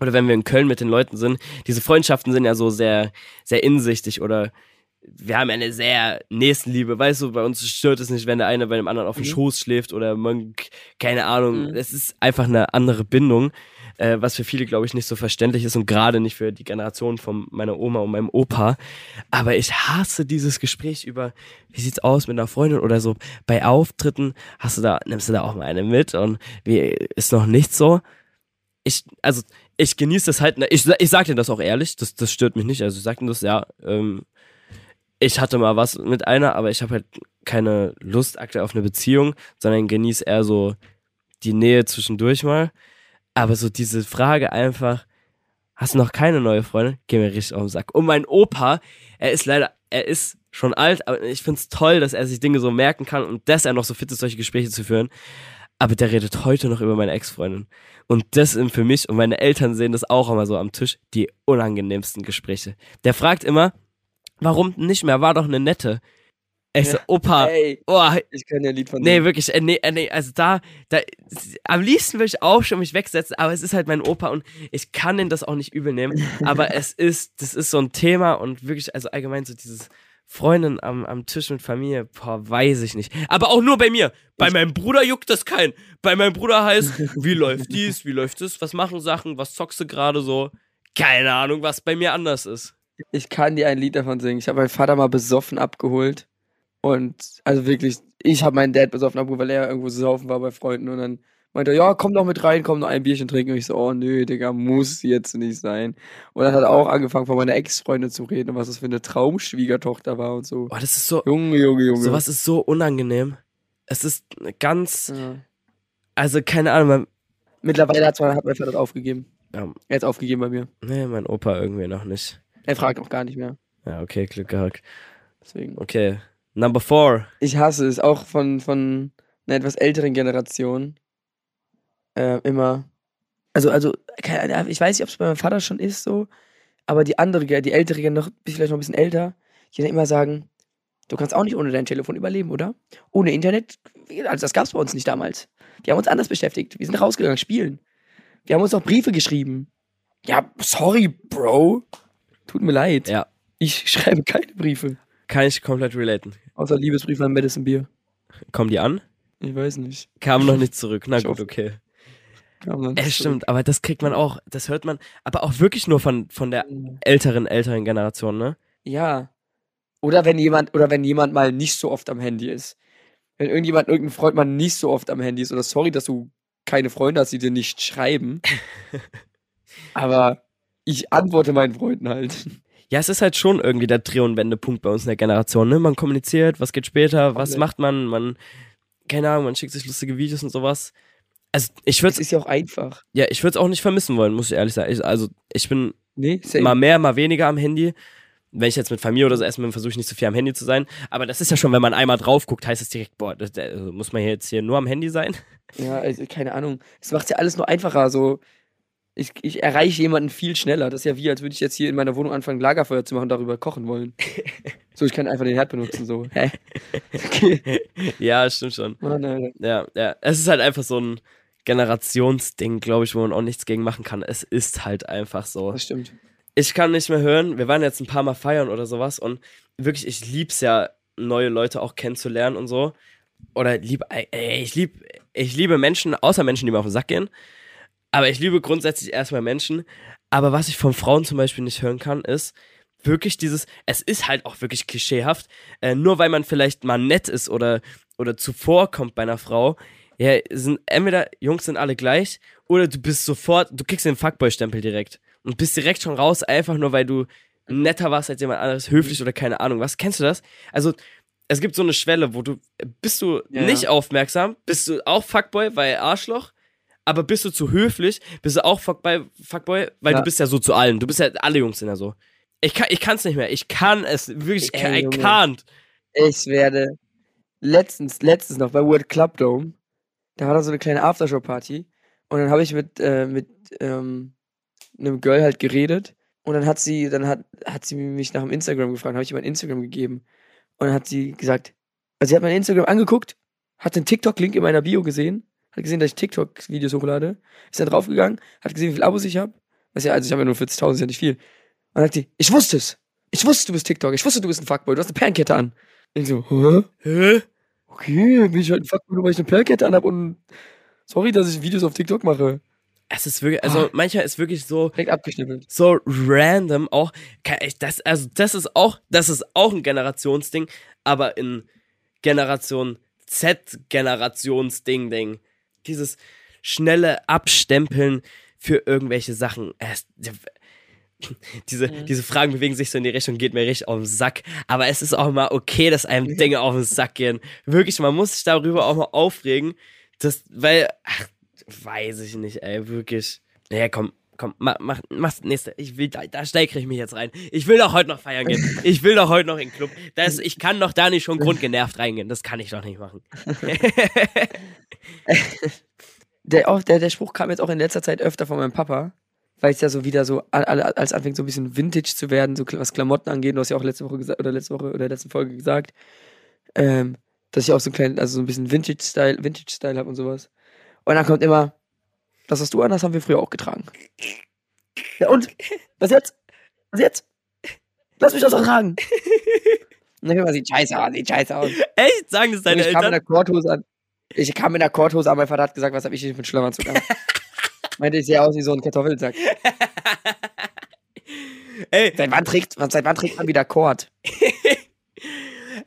[SPEAKER 1] Oder wenn wir in Köln mit den Leuten sind, diese Freundschaften sind ja so sehr, sehr insichtig oder wir haben eine sehr Nächstenliebe, weißt du, bei uns stört es nicht, wenn der eine bei dem anderen auf dem
[SPEAKER 2] Mhm.
[SPEAKER 1] Schoß schläft oder man, keine Ahnung,
[SPEAKER 2] Mhm.
[SPEAKER 1] es ist einfach eine andere Bindung äh, was für viele, glaube ich, nicht so verständlich ist und gerade nicht für die Generation von meiner Oma und meinem Opa. Aber ich hasse dieses Gespräch über, wie sieht's aus mit einer Freundin oder so. Bei Auftritten hast du da, nimmst du da auch mal eine mit und wie ist noch nicht so. Ich, also, ich genieße das halt, ich, ich sag dir das auch ehrlich, das, das stört mich nicht. Also ich sag dir das, ja, ähm, ich hatte mal was mit einer, aber ich habe halt keine Lust aktuell auf eine Beziehung, sondern genieße eher so die Nähe zwischendurch mal. Aber so diese Frage einfach, hast du noch keine neue Freundin? Geh mir richtig auf den Sack. Und mein Opa, er ist leider, er ist schon alt, aber ich find's toll, dass er sich Dinge so merken kann und dass er noch so fit ist, solche Gespräche zu führen. Aber der redet heute noch über meine Ex-Freundin. Und das sind für mich, und meine Eltern sehen das auch immer so am Tisch, die unangenehmsten Gespräche. Der fragt immer, warum nicht mehr? War doch eine nette. Ich so. Opa,
[SPEAKER 2] Ey,
[SPEAKER 1] oh,
[SPEAKER 2] ich kann ja ein Lied von
[SPEAKER 1] Nee,
[SPEAKER 2] singen.
[SPEAKER 1] wirklich, äh, nee, äh, nee, also da, da, am liebsten würde ich auch schon mich wegsetzen, aber es ist halt mein Opa und ich kann ihn das auch nicht übel nehmen, aber <laughs> es ist, das ist so ein Thema und wirklich, also allgemein so dieses Freundin am, am Tisch mit Familie, boah, weiß ich nicht. Aber auch nur bei mir. Bei
[SPEAKER 2] Ich-
[SPEAKER 1] meinem Bruder juckt das kein. Bei meinem Bruder heißt, <laughs> wie läuft dies, wie läuft das, was machen Sachen, was zockst du gerade so? Keine Ahnung, was bei mir anders ist.
[SPEAKER 2] Ich kann dir ein Lied davon singen. Ich habe meinen Vater mal besoffen abgeholt. Und also wirklich, ich habe meinen Dad besoffen abgeholt, weil er irgendwo saufen war bei Freunden. Und dann meinte er, ja, komm doch mit rein, komm noch ein Bierchen trinken. Und ich so, oh nö, Digga, muss jetzt nicht sein. Und dann hat er auch angefangen, von meiner Ex-Freundin zu reden und was das für eine Traumschwiegertochter war und so.
[SPEAKER 1] Boah, das ist so,
[SPEAKER 2] Junge, Junge, Junge.
[SPEAKER 1] sowas ist so unangenehm. Es ist ganz,
[SPEAKER 2] Ja.
[SPEAKER 1] also keine Ahnung, man,
[SPEAKER 2] Mittlerweile hat, hat mein Vater das aufgegeben.
[SPEAKER 1] Ja.
[SPEAKER 2] Er hat aufgegeben bei mir.
[SPEAKER 1] Nee, mein Opa irgendwie noch nicht.
[SPEAKER 2] Er fragt auch gar nicht mehr.
[SPEAKER 1] Ja, okay, Glück gehabt.
[SPEAKER 2] Deswegen.
[SPEAKER 1] Okay. Number four.
[SPEAKER 2] Ich hasse es, auch von, von einer etwas älteren Generation. Äh, immer. Also, also, ich weiß nicht, ob es bei meinem Vater schon ist so, aber die andere, die ältere, noch, vielleicht noch ein bisschen älter, die dann immer sagen, du kannst auch nicht ohne dein Telefon überleben, oder? Ohne Internet, also das gab es bei uns nicht damals. Die haben uns anders beschäftigt. Wir sind rausgegangen, spielen. Wir haben uns auch Briefe geschrieben. Ja, sorry, Bro. Tut mir leid.
[SPEAKER 1] Ja.
[SPEAKER 2] Ich <laughs> schreibe keine Briefe.
[SPEAKER 1] Kann ich komplett relaten.
[SPEAKER 2] Außer Liebesbriefe an Madison Beer.
[SPEAKER 1] Kommen die an?
[SPEAKER 2] Ich weiß nicht.
[SPEAKER 1] Kamen noch nicht <laughs> zurück. Na
[SPEAKER 2] Ich
[SPEAKER 1] gut,
[SPEAKER 2] hoffe.
[SPEAKER 1] okay. Es
[SPEAKER 2] zurück.
[SPEAKER 1] stimmt, aber das kriegt man auch, das hört man, aber auch wirklich nur von, von der älteren, älteren Generation, ne?
[SPEAKER 2] Ja. Oder wenn jemand, oder wenn jemand mal nicht so oft am Handy ist. Wenn irgendjemand, irgendein Freund mal nicht so oft am Handy ist, oder sorry, dass du keine Freunde hast, die dir nicht schreiben. <laughs> aber ich antworte meinen Freunden halt.
[SPEAKER 1] Ja, es ist halt schon irgendwie der Dreh- und Wendepunkt bei uns in der Generation, ne? Man kommuniziert, was geht später, was
[SPEAKER 2] Komplett.
[SPEAKER 1] macht man, man, keine Ahnung, man schickt sich lustige Videos und sowas. Also, ich würde
[SPEAKER 2] Es ist ja auch einfach.
[SPEAKER 1] ja, ich würde es auch nicht vermissen wollen, muss ich ehrlich sagen. Ich, also, ich bin
[SPEAKER 2] Nee,
[SPEAKER 1] mal mehr, mal weniger am Handy. Wenn ich jetzt mit Familie oder so essen bin, versuche ich nicht so viel am Handy zu sein. Aber das ist ja schon, wenn man einmal drauf guckt, heißt es direkt, boah, das, der, also muss man hier jetzt hier nur am Handy sein?
[SPEAKER 2] Ja, also keine Ahnung. Es macht ja alles nur einfacher. So, ich, ich erreiche jemanden viel schneller. Das ist ja wie, als würde ich jetzt hier in meiner Wohnung anfangen, Lagerfeuer zu machen und darüber kochen wollen. <laughs> so, ich kann einfach den Herd benutzen. So? Okay.
[SPEAKER 1] ja, stimmt schon.
[SPEAKER 2] Mann, Alter.
[SPEAKER 1] Ja, ja. Es ist halt einfach so ein Generationsding, glaube ich, wo man auch nichts gegen machen kann. Es ist halt einfach so.
[SPEAKER 2] Das stimmt.
[SPEAKER 1] Ich kann nicht mehr hören. Wir waren jetzt ein paar Mal feiern oder sowas und wirklich, ich lieb's ja, neue Leute auch kennenzulernen und so. Oder lieb, ey, ich lieb, ich liebe Menschen, außer Menschen, die mir auf den Sack gehen. Aber ich liebe grundsätzlich erstmal Menschen. Aber was ich von Frauen zum Beispiel nicht hören kann, ist wirklich dieses, es ist halt auch wirklich klischeehaft, äh, nur weil man vielleicht mal nett ist oder, oder zuvorkommt bei einer Frau, ja, sind entweder Jungs sind alle gleich oder du bist sofort, du kriegst den Fuckboy-Stempel direkt und bist direkt schon raus, einfach nur weil du netter warst als jemand anderes, höflich oder keine Ahnung was. Kennst du das? Also, es gibt so eine Schwelle, wo du, bist du
[SPEAKER 2] Ja.
[SPEAKER 1] nicht aufmerksam, bist du auch Fuckboy, weil Arschloch, aber bist du zu höflich, bist du auch Fuckboy, Fuckboy weil
[SPEAKER 2] Ja.
[SPEAKER 1] du bist ja so zu allen. Du bist ja, alle Jungs sind ja so. Ich kann, ich kann's nicht mehr. Ich kann es wirklich, ich,
[SPEAKER 2] Ey,
[SPEAKER 1] I can't.
[SPEAKER 2] Ich werde letztens, letztens noch bei World Club Dome, da war da so eine kleine Aftershow-Party und dann habe ich mit, äh, mit ähm, einem Girl halt geredet und dann hat sie, dann hat, hat sie mich nach dem Instagram gefragt, habe ich ihr mein Instagram gegeben und dann hat sie gesagt, also sie hat mein Instagram angeguckt, hat den TikTok-Link in meiner Bio gesehen, hat gesehen, dass ich TikTok-Videos hochlade, ist dann draufgegangen, hat gesehen, wie viele Abos ich habe, was ja, also ich habe ja nur 40.000, ist ja nicht viel. Und dann sagt sie, ich wusste es, ich wusste, du bist TikTok, ich wusste, du bist ein Fuckboy, du hast eine Perlenkette an. Ich so, hä?
[SPEAKER 1] Hä?
[SPEAKER 2] Okay, bin ich halt ein Fuckboy, weil ich eine Perlkette anhab und sorry, dass ich Videos auf TikTok mache.
[SPEAKER 1] Es ist wirklich, also
[SPEAKER 2] Ah.
[SPEAKER 1] manchmal ist wirklich so,
[SPEAKER 2] Direkt abgeschnippelt.
[SPEAKER 1] so random auch. Das, also das ist auch, das ist auch ein Generationsding, aber in Generation Z Generationsding, Ding. Dieses schnelle Abstempeln für irgendwelche Sachen. Es, diese,
[SPEAKER 2] Mhm.
[SPEAKER 1] diese Fragen bewegen sich so in die Richtung, geht mir richtig auf den Sack. Aber es ist auch mal okay, dass einem Dinge auf den Sack gehen. Wirklich, man muss sich darüber auch mal aufregen. Das, weil, ach, weiß ich nicht, ey, wirklich. Ja, komm, komm, mach, mach, mach's nächste. Ich will, da, da steigere ich mich jetzt rein. Ich will doch heute noch feiern gehen. Ich will doch heute noch in den Club. Das, ich kann doch da nicht schon grundgenervt reingehen. Das kann ich doch nicht machen. <laughs>
[SPEAKER 2] Der, auch, der, der Spruch kam jetzt auch in letzter Zeit öfter von meinem Papa, weil es ja so wieder so, als anfängt so ein bisschen Vintage zu werden, so was Klamotten angeht. Du hast ja auch letzte Woche gesagt, oder letzte Woche oder letzte Folge gesagt, ähm, dass ich auch so ein kleinen, also so ein bisschen Vintage-Style, Vintage-Style habe und sowas. Und dann kommt immer, das, was du an hast, haben wir früher auch getragen. Ja und? Was jetzt? Was jetzt? Lass mich das auch tragen. Und dann immer, sieht scheiße aus, sieht scheiße aus.
[SPEAKER 1] Echt? Sagen das deine
[SPEAKER 2] ich kam in
[SPEAKER 1] Eltern?
[SPEAKER 2] der Korthose an. Ich kam in der Korthose an, mein Vater hat gesagt, was hab ich hier für einen Schlafanzug an? <laughs> Meinte, ich sehe aus wie so ein Kartoffelsack. <laughs>
[SPEAKER 1] Ey,
[SPEAKER 2] Seit wann trägt, seit wann trägt man wieder Kord? <laughs>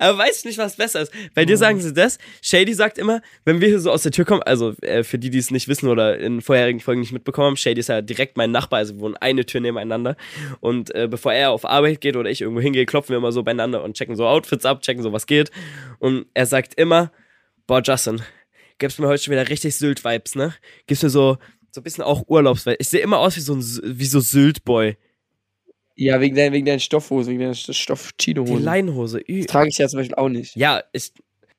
[SPEAKER 1] aber weiß ich nicht, was besser ist. Bei
[SPEAKER 2] Mhm.
[SPEAKER 1] dir sagen sie das. Shady sagt immer, wenn wir hier so aus der Tür kommen, also äh, für die, die es nicht wissen oder in vorherigen Folgen nicht mitbekommen haben, Shady ist ja direkt mein Nachbar, also wir wohnen eine Tür nebeneinander. Und äh, bevor er auf Arbeit geht oder ich irgendwo hingehe, klopfen wir immer so beieinander und checken so Outfits ab, checken so, was geht. Und er sagt immer, boah, Justin, gibst mir heute schon wieder richtig Sylt-Vibes, ne? Gibst mir so, so ein bisschen auch Urlaubsvibes. Ich sehe immer aus wie so ein wie so Sylt-Boy.
[SPEAKER 2] Ja, wegen deinen, wegen deinen Stoffhosen, wegen deiner
[SPEAKER 1] Die
[SPEAKER 2] Stoff-Chino-Hosen.
[SPEAKER 1] Leinhose.
[SPEAKER 2] Das trage ich ja zum Beispiel auch nicht.
[SPEAKER 1] Ja, ich.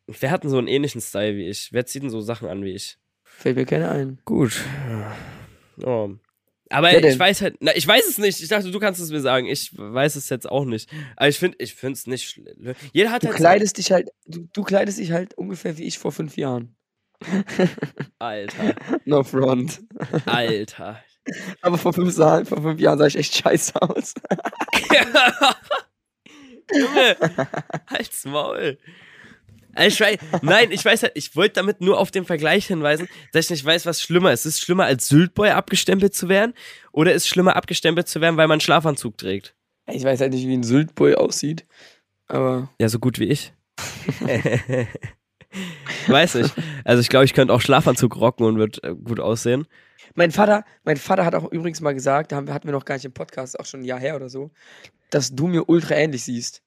[SPEAKER 1] Wer hat denn so einen ähnlichen Style wie ich? Wer zieht denn so Sachen an wie ich?
[SPEAKER 2] Fällt mir keiner ein.
[SPEAKER 1] Gut. Oh. Aber
[SPEAKER 2] Wer
[SPEAKER 1] ich
[SPEAKER 2] denn?
[SPEAKER 1] weiß halt, na, ich weiß es nicht. Ich dachte, du kannst es mir sagen. Ich weiß es jetzt auch nicht. Aber ich finde, ich finde es nicht schlimm. Jeder hat
[SPEAKER 2] Du
[SPEAKER 1] halt
[SPEAKER 2] kleidest dich halt, du, du kleidest dich halt ungefähr wie ich vor fünf Jahren.
[SPEAKER 1] Alter, <laughs>
[SPEAKER 2] No front.
[SPEAKER 1] Alter.
[SPEAKER 2] Aber vor fünf, Jahren, vor fünf Jahren sah ich echt scheiße aus. <laughs>
[SPEAKER 1] Junge, halt's Maul. Ich weiß, nein, ich weiß halt, ich wollte damit nur auf den Vergleich hinweisen, dass ich nicht weiß, was schlimmer ist. Ist es schlimmer, als Syltboy abgestempelt zu werden? Oder ist es schlimmer, abgestempelt zu werden, weil man einen Schlafanzug trägt?
[SPEAKER 2] Ich weiß halt nicht, wie ein Syltboy aussieht. Aber
[SPEAKER 1] Ja, so gut wie ich. <laughs> weiß ich. Also ich glaube, ich könnte auch Schlafanzug rocken und wird äh, gut aussehen.
[SPEAKER 2] Mein Vater, mein Vater hat auch übrigens mal gesagt, da haben hatten wir noch gar nicht im Podcast, auch schon ein Jahr her oder so, dass du mir ultra ähnlich siehst.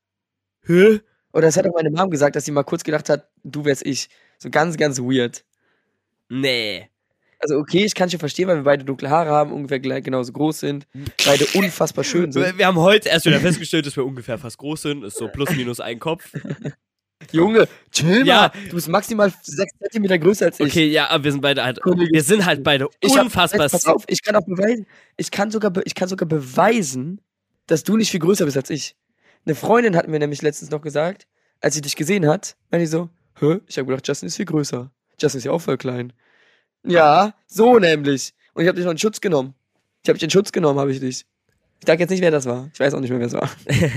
[SPEAKER 1] Hä?
[SPEAKER 2] Oder das hat auch meine Mom gesagt, dass sie mal kurz gedacht hat, du wärst ich. So ganz, ganz weird.
[SPEAKER 1] Nee.
[SPEAKER 2] Also okay, ich kann schon verstehen, weil wir beide dunkle Haare haben, ungefähr gleich, genauso groß sind, beide unfassbar schön <laughs> sind.
[SPEAKER 1] Wir haben heute erst wieder festgestellt, dass wir ungefähr fast groß sind. Ist so plus minus ein Kopf. <laughs>
[SPEAKER 2] Junge, chill
[SPEAKER 1] Ja.
[SPEAKER 2] mal. Du bist maximal sechs Zentimeter größer als ich.
[SPEAKER 1] Okay, ja, aber wir sind beide halt. Wir sind halt beide
[SPEAKER 2] Ich hab-
[SPEAKER 1] unfassbar.
[SPEAKER 2] Pass auf, ich kann auch beweisen, ich kann sogar, ich kann sogar beweisen, dass du nicht viel größer bist als ich. Eine Freundin hat mir nämlich letztens noch gesagt, als sie dich gesehen hat, meinte ich so, hä? Ich habe gedacht, Justin ist viel größer. Justin ist ja auch voll klein. Ja, so nämlich. Und ich habe dich noch in Schutz genommen. Ich habe dich in Schutz genommen, habe ich dich. Ich sag jetzt nicht, wer das war. Ich weiß auch nicht mehr, wer es war. <laughs>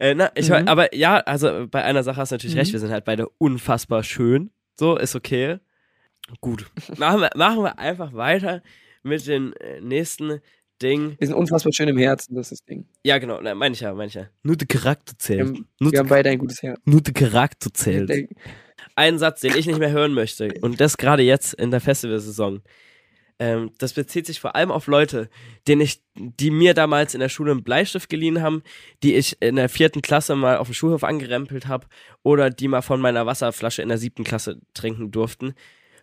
[SPEAKER 1] Äh, na, ich,
[SPEAKER 2] Mhm.
[SPEAKER 1] Aber ja, also bei einer Sache hast du natürlich
[SPEAKER 2] Mhm.
[SPEAKER 1] recht, wir sind halt beide unfassbar schön. So, ist okay. Gut. <laughs> Machen wir, machen wir einfach weiter mit dem äh, nächsten Ding.
[SPEAKER 2] Wir sind unfassbar schön im Herzen, das ist das Ding.
[SPEAKER 1] Ja, genau, na, meine ich ja, meine ich ja. Nur der Charakter
[SPEAKER 2] Wir
[SPEAKER 1] zählt.
[SPEAKER 2] haben,
[SPEAKER 1] Nur,
[SPEAKER 2] wir haben beide ein gutes Herz.
[SPEAKER 1] nur der Charakter zählt. <laughs> Ein Satz, den ich nicht mehr hören möchte, und das gerade jetzt in der Festivalsaison. Ähm, das bezieht sich vor allem auf Leute, denen ich, die mir damals in der Schule einen Bleistift geliehen haben, die ich in der vierten Klasse mal auf dem Schulhof angerempelt habe oder die mal von meiner Wasserflasche in der siebten Klasse trinken durften.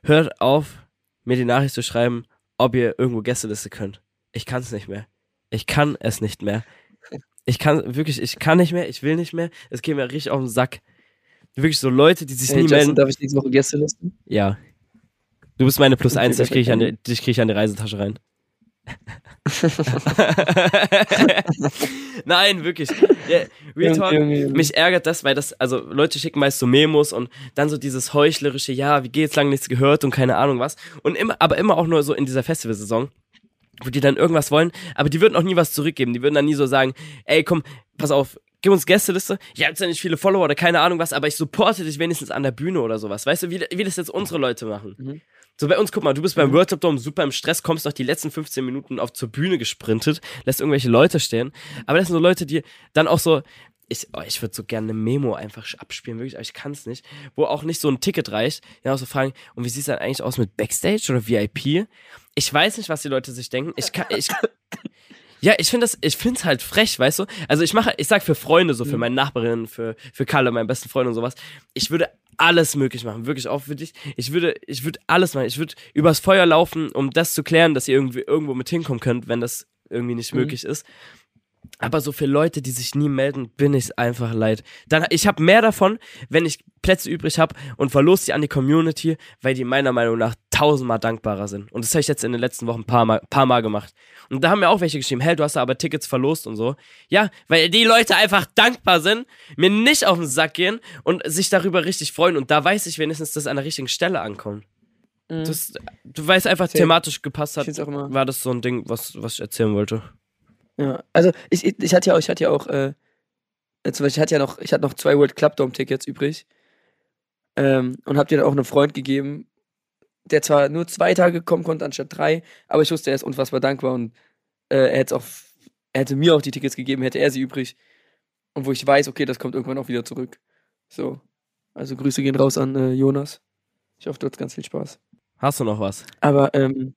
[SPEAKER 1] Hört auf, mir die Nachricht zu schreiben, ob ihr irgendwo Gästeliste könnt. Ich kann es nicht mehr. Ich kann es nicht mehr. Ich kann wirklich, ich kann nicht mehr, ich will nicht mehr. Es geht mir richtig auf den Sack. Wirklich so Leute, die sich
[SPEAKER 2] Hey,
[SPEAKER 1] nie
[SPEAKER 2] Justin,
[SPEAKER 1] melden.
[SPEAKER 2] darf ich nächste Woche Gäste listen?
[SPEAKER 1] Ja. Du bist meine Plus eins, dich kriege ich, an
[SPEAKER 2] perfekt.
[SPEAKER 1] die- dich krieg ich an die Reisetasche rein. <laughs> Nein, wirklich. Ja, Real Talk, mich ärgert das, weil das, also Leute schicken meist so Memos und dann so dieses heuchlerische, ja, wie geht's, lange nichts gehört und keine Ahnung was. Und immer, aber immer auch nur so in dieser Festivalsaison, wo die dann irgendwas wollen, aber die würden auch nie was zurückgeben. Die würden dann nie so sagen, ey, komm, pass auf, gib uns Gästeliste. Ich hab zwar nicht viele Follower oder keine Ahnung was, aber ich supporte dich wenigstens an der Bühne oder sowas. Weißt du, wie, wie das jetzt unsere Leute machen?
[SPEAKER 2] Mhm.
[SPEAKER 1] So bei uns, guck mal, du bist beim World Cup Dome super im Stress, kommst noch die letzten 15 Minuten auf zur Bühne gesprintet, lässt irgendwelche Leute stehen. Aber das sind so Leute, die dann auch so, ich, oh, ich würde so gerne eine Memo einfach abspielen, wirklich, aber ich kann es nicht. Wo auch nicht so ein Ticket reicht. Ja, auch so fragen, und wie sieht es dann eigentlich aus mit Backstage oder VIP? Ich weiß nicht, was die Leute sich denken. Ich kann, ich, <laughs> ja, ich finde das, ich finde es halt frech, weißt du? Also ich mache, ich sag für Freunde, so für meine Nachbarinnen, für, für Kalle, meinen besten Freund und sowas. Ich würde alles möglich machen, wirklich auch für dich. Ich würde, ich würde alles machen. Ich würde übers Feuer laufen, um das zu klären, dass ihr irgendwie irgendwo mit hinkommen könnt, wenn das irgendwie nicht
[SPEAKER 2] Mhm.
[SPEAKER 1] möglich ist. Aber so für Leute, die sich nie melden, bin ich einfach leid. Dann, ich habe mehr davon, wenn ich Plätze übrig habe und verlos die an die Community, weil die meiner Meinung nach tausendmal dankbarer sind. Und das habe ich jetzt in den letzten Wochen ein paar Mal, paar Mal gemacht. Und da haben mir auch welche geschrieben, hey, du hast da aber Tickets verlost und so. Ja, weil die Leute einfach dankbar sind, mir nicht auf den Sack gehen und sich darüber richtig freuen. Und da weiß ich wenigstens, dass es an der richtigen Stelle ankommt.
[SPEAKER 2] Mhm.
[SPEAKER 1] Das, du weißt einfach, thematisch gepasst hat,
[SPEAKER 2] auch immer.
[SPEAKER 1] war das so ein Ding, was, was ich erzählen wollte.
[SPEAKER 2] Ja, also ich, ich, hatte ja auch, ich hatte ja auch, äh, äh, zum Beispiel, ich hatte ja noch, ich hatte noch zwei World Club Dome Tickets übrig. Ähm, und hab dir dann auch einem Freund gegeben, der zwar nur zwei Tage kommen konnte anstatt drei, aber ich wusste, er ist unfassbar dankbar und äh, er hätte auch, er hätte mir auch die Tickets gegeben, hätte er sie übrig. Und wo ich weiß, okay, das kommt irgendwann auch wieder zurück. So. Also Grüße gehen raus an äh, Jonas. Ich hoffe, du hast ganz viel Spaß.
[SPEAKER 1] Hast du noch was?
[SPEAKER 2] Aber ähm,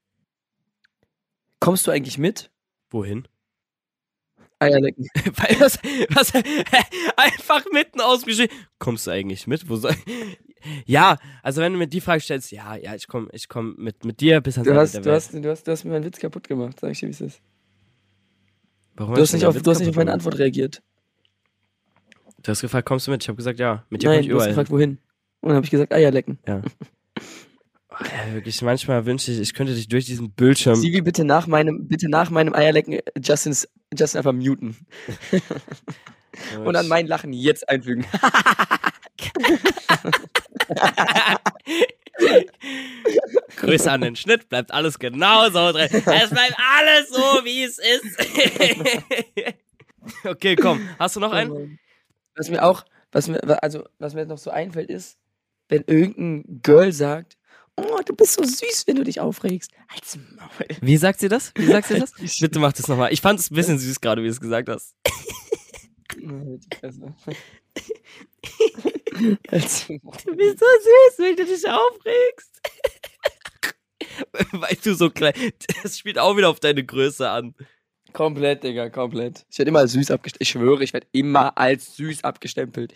[SPEAKER 2] kommst du eigentlich mit?
[SPEAKER 1] Wohin?
[SPEAKER 2] Eierlecken. <laughs>
[SPEAKER 1] Weil was, was, <laughs> einfach mitten ausgeschrieben. Kommst du eigentlich mit? Wo soll, <laughs> ja, also wenn du mir die Frage stellst, ja, ja, ich komme ich komm mit, mit dir bis ans
[SPEAKER 2] Du
[SPEAKER 1] Ende
[SPEAKER 2] hast,
[SPEAKER 1] der
[SPEAKER 2] du,
[SPEAKER 1] Welt.
[SPEAKER 2] hast, du, hast, du hast mir meinen Witz kaputt gemacht, sag ich dir, wie es ist.
[SPEAKER 1] Warum
[SPEAKER 2] Du hast,
[SPEAKER 1] du
[SPEAKER 2] nicht auf, du hast nicht auf meine Antwort reagiert.
[SPEAKER 1] Du hast gefragt, kommst du mit? Ich habe gesagt, ja. Mit dir
[SPEAKER 2] Nein,
[SPEAKER 1] komm ich
[SPEAKER 2] du hast
[SPEAKER 1] überall.
[SPEAKER 2] gefragt, wohin. Und dann habe ich gesagt, Eierlecken.
[SPEAKER 1] Oh, ja, wirklich, manchmal wünsche ich, ich könnte dich durch diesen Bildschirm.
[SPEAKER 2] Sivi, bitte nach meinem, bitte nach meinem Eierlecken äh, Justins, Justin einfach muten. <laughs> Und an mein Lachen jetzt einfügen. <laughs>
[SPEAKER 1] Grüße an den Schnitt, bleibt alles genauso drin. Es bleibt alles so, wie es ist. <laughs> okay, komm. Hast du noch einen?
[SPEAKER 2] Was mir auch, Was mir, also, was mir jetzt noch so einfällt, ist, wenn irgendein Girl sagt, oh, du bist so süß, wenn du dich aufregst. Halt's Maul.
[SPEAKER 1] Wie sagt sie das? Wie sagt sie das? <laughs>
[SPEAKER 2] Ich-
[SPEAKER 1] Bitte mach das nochmal. Ich fand es ein bisschen süß gerade, wie du es gesagt hast. Du bist so süß, wenn du dich aufregst. <laughs> Weil du so klein. Das spielt auch wieder auf deine Größe an.
[SPEAKER 2] Komplett, Digga, komplett. Ich werde immer als süß abgestempelt. Ich schwöre, ich werde immer als süß abgestempelt.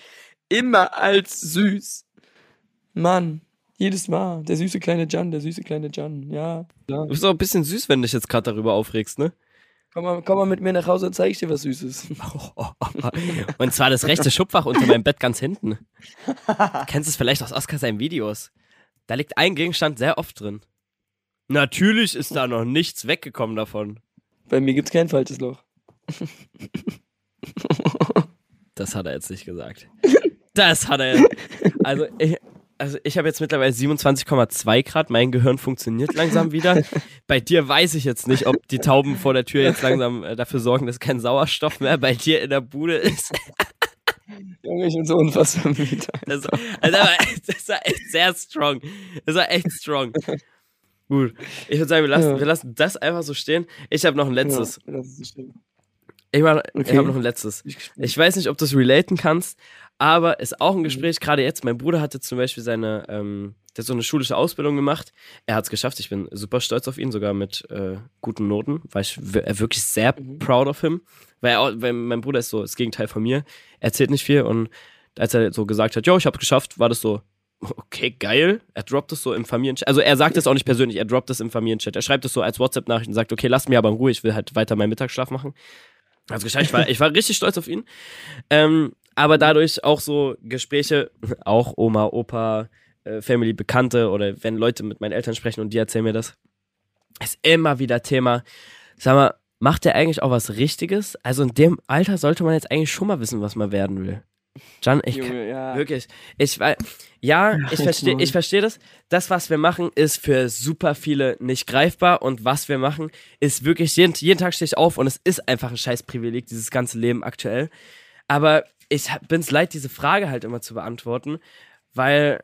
[SPEAKER 2] Immer als süß. Mann, jedes Mal. Der süße kleine Jan, der süße kleine Jan. Ja.
[SPEAKER 1] Du bist auch ein bisschen süß, wenn du dich jetzt gerade darüber aufregst, ne?
[SPEAKER 2] Komm mal, komm mal mit mir nach Hause und zeig ich dir was Süßes. <laughs>
[SPEAKER 1] Und zwar das rechte Schubfach unter meinem Bett ganz hinten. Du kennst es vielleicht aus Oscar seinen Videos. Da liegt ein Gegenstand sehr oft drin. Natürlich ist da noch nichts weggekommen davon.
[SPEAKER 2] Bei mir gibt's kein falsches Loch.
[SPEAKER 1] Das hat er jetzt nicht gesagt. Das hat er. Also ich, also ich habe jetzt mittlerweile 27,2 Grad. Mein Gehirn funktioniert langsam wieder. <laughs> Bei dir weiß ich jetzt nicht, ob die Tauben vor der Tür jetzt langsam äh, dafür sorgen, dass kein Sauerstoff mehr bei dir in der Bude ist. <laughs>
[SPEAKER 2] Junge, ich bin so unfassbar müde.
[SPEAKER 1] Das, also, das war echt sehr strong. Das war echt strong. Gut. Ich würde sagen, wir lassen,
[SPEAKER 2] Ja.
[SPEAKER 1] wir lassen das einfach so stehen. Ich habe noch ein letztes.
[SPEAKER 2] Ja.
[SPEAKER 1] Ich, mach- ich
[SPEAKER 2] Okay.
[SPEAKER 1] habe noch ein letztes.
[SPEAKER 2] Ich
[SPEAKER 1] weiß nicht, ob du es relaten kannst, aber ist auch ein Gespräch, gerade jetzt. Mein Bruder hatte zum Beispiel seine, ähm, der hat so eine schulische Ausbildung gemacht. Er hat es geschafft. Ich bin super stolz auf ihn, sogar mit äh, guten Noten. War ich äh, wirklich sehr
[SPEAKER 2] Mhm.
[SPEAKER 1] proud of him. Weil, er auch, weil mein Bruder ist so das Gegenteil von mir. Er erzählt nicht viel und als er so gesagt hat, yo, ich habe geschafft, war das so, okay, geil. Er droppt es so im Familienchat. Also er sagt es auch nicht persönlich, er droppt es im Familienchat. Er schreibt es so als WhatsApp-Nachricht und sagt, okay, lass mir aber in Ruhe, ich will halt weiter meinen Mittagsschlaf machen. Also geschafft, ich war, ich war richtig stolz auf ihn. Ähm, aber dadurch auch so Gespräche, auch Oma, Opa, äh, Family, Bekannte oder wenn Leute mit meinen Eltern sprechen und die erzählen mir das, ist immer wieder Thema. Sag mal, macht der eigentlich auch was Richtiges? Also in dem Alter sollte man jetzt eigentlich schon mal wissen, was man werden will. Jan, ich kann,
[SPEAKER 2] Junge, ja.
[SPEAKER 1] Wirklich. Ich weiß, ja, ich verstehe, ich verstehe das. Das, was wir machen, ist für super viele nicht greifbar und was wir machen, ist wirklich jeden, jeden Tag stehe ich auf und es ist einfach ein scheiß Privileg, dieses ganze Leben aktuell. Aber ich bin es leid, diese Frage halt immer zu beantworten, weil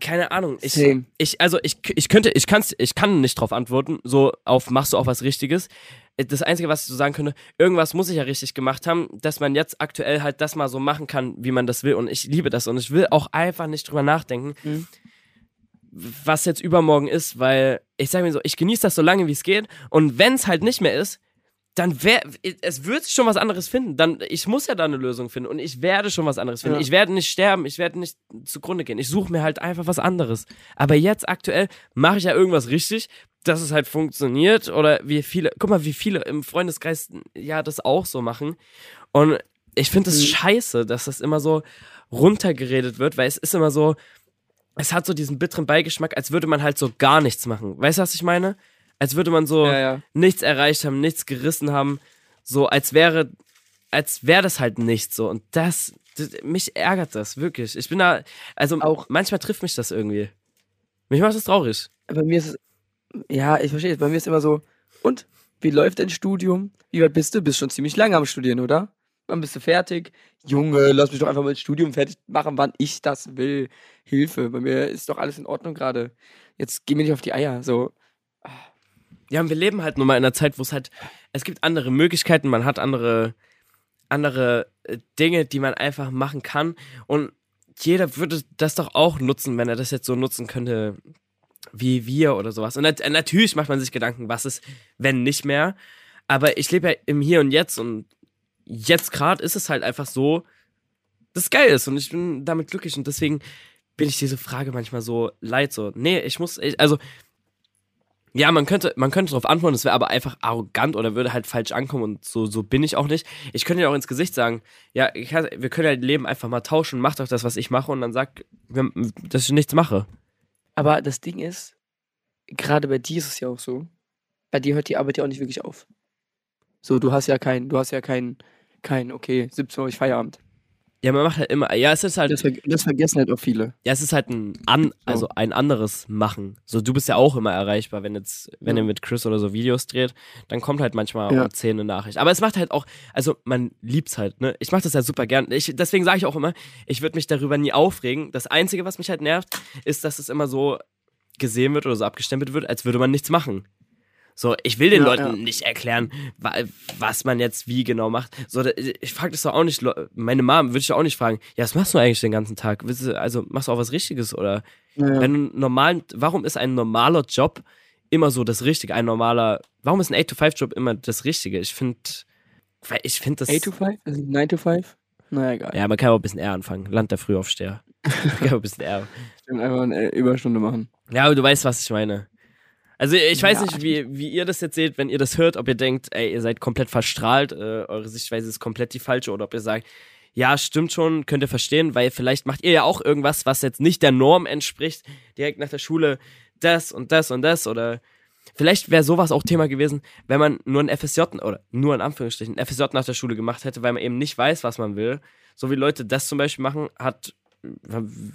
[SPEAKER 1] keine Ahnung, ich,
[SPEAKER 2] Same.
[SPEAKER 1] ich also ich, ich könnte, ich kann's, ich kann nicht drauf antworten, so auf machst du auch was Richtiges. Das Einzige, was ich so sagen könnte, irgendwas muss ich ja richtig gemacht haben, dass man jetzt aktuell halt das mal so machen kann, wie man das will. Und ich liebe das und ich will auch einfach nicht drüber nachdenken,
[SPEAKER 2] Mhm.
[SPEAKER 1] was jetzt übermorgen ist, weil ich sage mir so, ich genieße das so lange, wie es geht. Und wenn es halt nicht mehr ist, dann wär, es wird sich schon was anderes finden. Dann, ich muss ja da eine Lösung finden und ich werde schon was anderes finden.
[SPEAKER 2] Ja.
[SPEAKER 1] Ich werde nicht sterben, ich werde nicht zugrunde gehen. Ich suche mir halt einfach was anderes. Aber jetzt aktuell mache ich ja irgendwas richtig, dass es halt funktioniert oder wie viele, guck mal, wie viele im Freundeskreis ja das auch so machen. Und ich finde es
[SPEAKER 2] Mhm.
[SPEAKER 1] scheiße, dass das immer so runtergeredet wird, weil es ist immer so, es hat so diesen bitteren Beigeschmack, als würde man halt so gar nichts machen. Weißt du, was ich meine? Als würde man so
[SPEAKER 2] Ja, ja.
[SPEAKER 1] nichts erreicht haben, nichts gerissen haben, so als wäre, als wäre das halt nichts so. Und das, das, mich ärgert das wirklich. Ich bin da, also
[SPEAKER 2] Auch-
[SPEAKER 1] manchmal trifft mich das irgendwie. Mich macht das traurig.
[SPEAKER 2] Bei mir ist es, ja, ich verstehe es. Bei mir ist immer so, und? Wie läuft dein Studium? Wie weit bist du? Bist schon ziemlich lange am Studieren, oder? Wann bist du fertig? Junge, lass mich doch einfach mal das Studium fertig machen, wann ich das will. Hilfe, bei mir ist doch alles in Ordnung gerade. Jetzt geh mir nicht auf die Eier. So,
[SPEAKER 1] Ja, und wir leben halt nun mal in einer Zeit, wo es halt, es gibt andere Möglichkeiten, man hat andere, andere äh, Dinge, die man einfach machen kann. Und jeder würde das doch auch nutzen, wenn er das jetzt so nutzen könnte wie wir oder sowas. Und nat natürlich macht man sich Gedanken, was ist, wenn nicht mehr. Aber ich lebe ja im Hier und Jetzt und jetzt gerade ist es halt einfach so, dass es geil ist und ich bin damit glücklich und deswegen bin ich diese Frage manchmal so leid. So, nee, ich muss, ich, also ja, man könnte, man könnte darauf antworten, es wäre aber einfach arrogant oder würde halt falsch ankommen und so, so bin ich auch nicht. Ich könnte ja auch ins Gesicht sagen, ja, ich, wir können ja Leben einfach mal tauschen, mach doch das, was ich mache und dann sag, dass ich nichts mache.
[SPEAKER 2] Aber das Ding ist, gerade bei dir ist es ja auch so, bei dir hört die Arbeit ja auch nicht wirklich auf. So, du hast ja kein, du hast ja kein, kein, okay, 17 Uhr ich Feierabend.
[SPEAKER 1] Ja, man macht halt immer, ja, es ist halt,
[SPEAKER 4] Das, ver das vergessen halt auch viele.
[SPEAKER 1] ja, es ist halt ein, an, also ein anderes Machen. So, du bist ja auch immer erreichbar, wenn jetzt, wenn
[SPEAKER 4] Ja.
[SPEAKER 1] ihr mit Chris oder so Videos dreht, dann kommt halt manchmal
[SPEAKER 4] Ja.
[SPEAKER 1] um 10 eine Nachricht. Aber es macht halt auch, also man liebt's halt, ne? Ich mach das halt super gern. Ich, deswegen sage ich auch immer, ich würde mich darüber nie aufregen. Das Einzige, was mich halt nervt, ist, dass es immer so gesehen wird oder so abgestempelt wird, als würde man nichts machen. So, ich will den
[SPEAKER 4] Ja,
[SPEAKER 1] Leuten
[SPEAKER 4] ja.
[SPEAKER 1] nicht erklären, wa was man jetzt wie genau macht. So, ich frage das doch auch nicht, meine Mom würde ich doch auch nicht fragen, ja, was machst du eigentlich den ganzen Tag? Also machst du auch was Richtiges oder
[SPEAKER 4] Ja.
[SPEAKER 1] wenn du normalen, warum ist ein normaler Job immer so das Richtige? Ein normaler, warum ist ein 8-to-5-Job immer das Richtige? Ich finde, ich finde das.
[SPEAKER 4] 8 to 5? Also 9 to 5? Naja, egal.
[SPEAKER 1] ja, man kann auch ein bisschen eher anfangen. Land der Frühaufsteher. Man kann auch ein bisschen eher. <laughs>
[SPEAKER 4] Stimmt, einfach eine Überstunde machen.
[SPEAKER 1] Ja, aber du weißt, was ich meine. Also ich weiß
[SPEAKER 4] Ja.
[SPEAKER 1] nicht, wie, wie ihr das jetzt seht, wenn ihr das hört, ob ihr denkt, ey, ihr seid komplett verstrahlt, äh, eure Sichtweise ist komplett die falsche, oder ob ihr sagt, ja, stimmt schon, könnt ihr verstehen, weil vielleicht macht ihr ja auch irgendwas, was jetzt nicht der Norm entspricht, direkt nach der Schule das und das und das, oder vielleicht wäre sowas auch Thema gewesen, wenn man nur ein FSJ, oder nur in Anführungsstrichen, ein FSJ nach der Schule gemacht hätte, weil man eben nicht weiß, was man will. So wie Leute das zum Beispiel machen, hat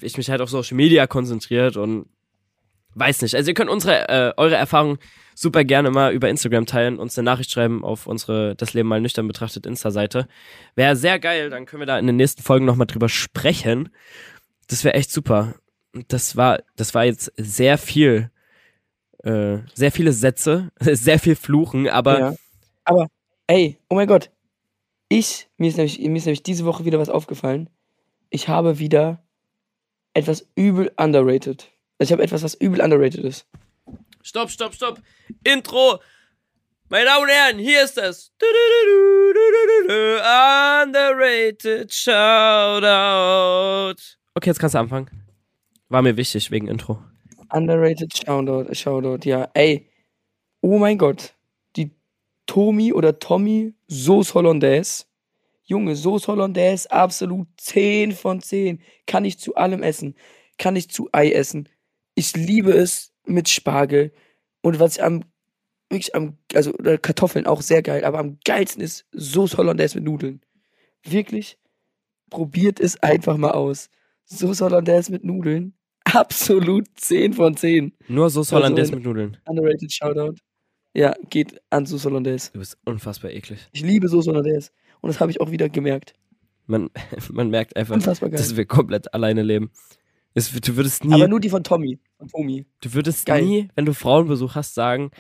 [SPEAKER 1] ich mich halt auf Social Media konzentriert und weiß nicht. Also ihr könnt unsere, äh, eure Erfahrungen super gerne mal über Instagram teilen, uns eine Nachricht schreiben auf unsere Das Leben mal nüchtern betrachtet Insta-Seite. Wäre sehr geil, dann können wir da in den nächsten Folgen nochmal drüber sprechen. Das wäre echt super. Das war, das war jetzt sehr viel, äh, sehr viele Sätze, <laughs> sehr viel Fluchen, aber
[SPEAKER 2] ja. Aber, ey, oh mein Gott. Ich, mir ist, nämlich, mir ist nämlich diese Woche wieder was aufgefallen. Ich habe wieder etwas übel underrated. Also ich habe etwas, was übel underrated ist.
[SPEAKER 1] Stopp, stopp, stopp. Intro. Meine Damen und Herren, hier ist das. Underrated Shoutout. Okay, jetzt kannst du anfangen. War mir wichtig wegen Intro.
[SPEAKER 2] Underrated Shoutout, Shoutout, ja. Ey, oh mein Gott. Die Tommy oder Tommy Sauce Hollandaise. Junge, Sauce Hollandaise, absolut 10 von 10. Kann ich zu allem essen. Kann ich zu Ei essen. Ich liebe es mit Spargel. Und was ich am, wirklich am, also oder Kartoffeln auch sehr geil, aber am geilsten ist Sauce Hollandaise mit Nudeln. Wirklich, probiert es einfach mal aus. Sauce Hollandaise mit Nudeln, <laughs> absolut 10 von 10.
[SPEAKER 1] Nur Sauce
[SPEAKER 2] Also
[SPEAKER 1] Hollandaise
[SPEAKER 2] in-
[SPEAKER 1] mit Nudeln.
[SPEAKER 2] Underrated Shoutout. Ja, geht an Sauce Hollandaise.
[SPEAKER 1] Du bist unfassbar eklig.
[SPEAKER 2] Ich liebe Sauce Hollandaise. Und das habe ich auch wieder gemerkt.
[SPEAKER 1] Man, <laughs> man merkt einfach, dass wir komplett alleine leben. Es, du würdest nie,
[SPEAKER 2] Aber nur die von Tommy. Von Tommy.
[SPEAKER 1] du würdest
[SPEAKER 2] geil.
[SPEAKER 1] nie, wenn du Frauenbesuch hast, sagen,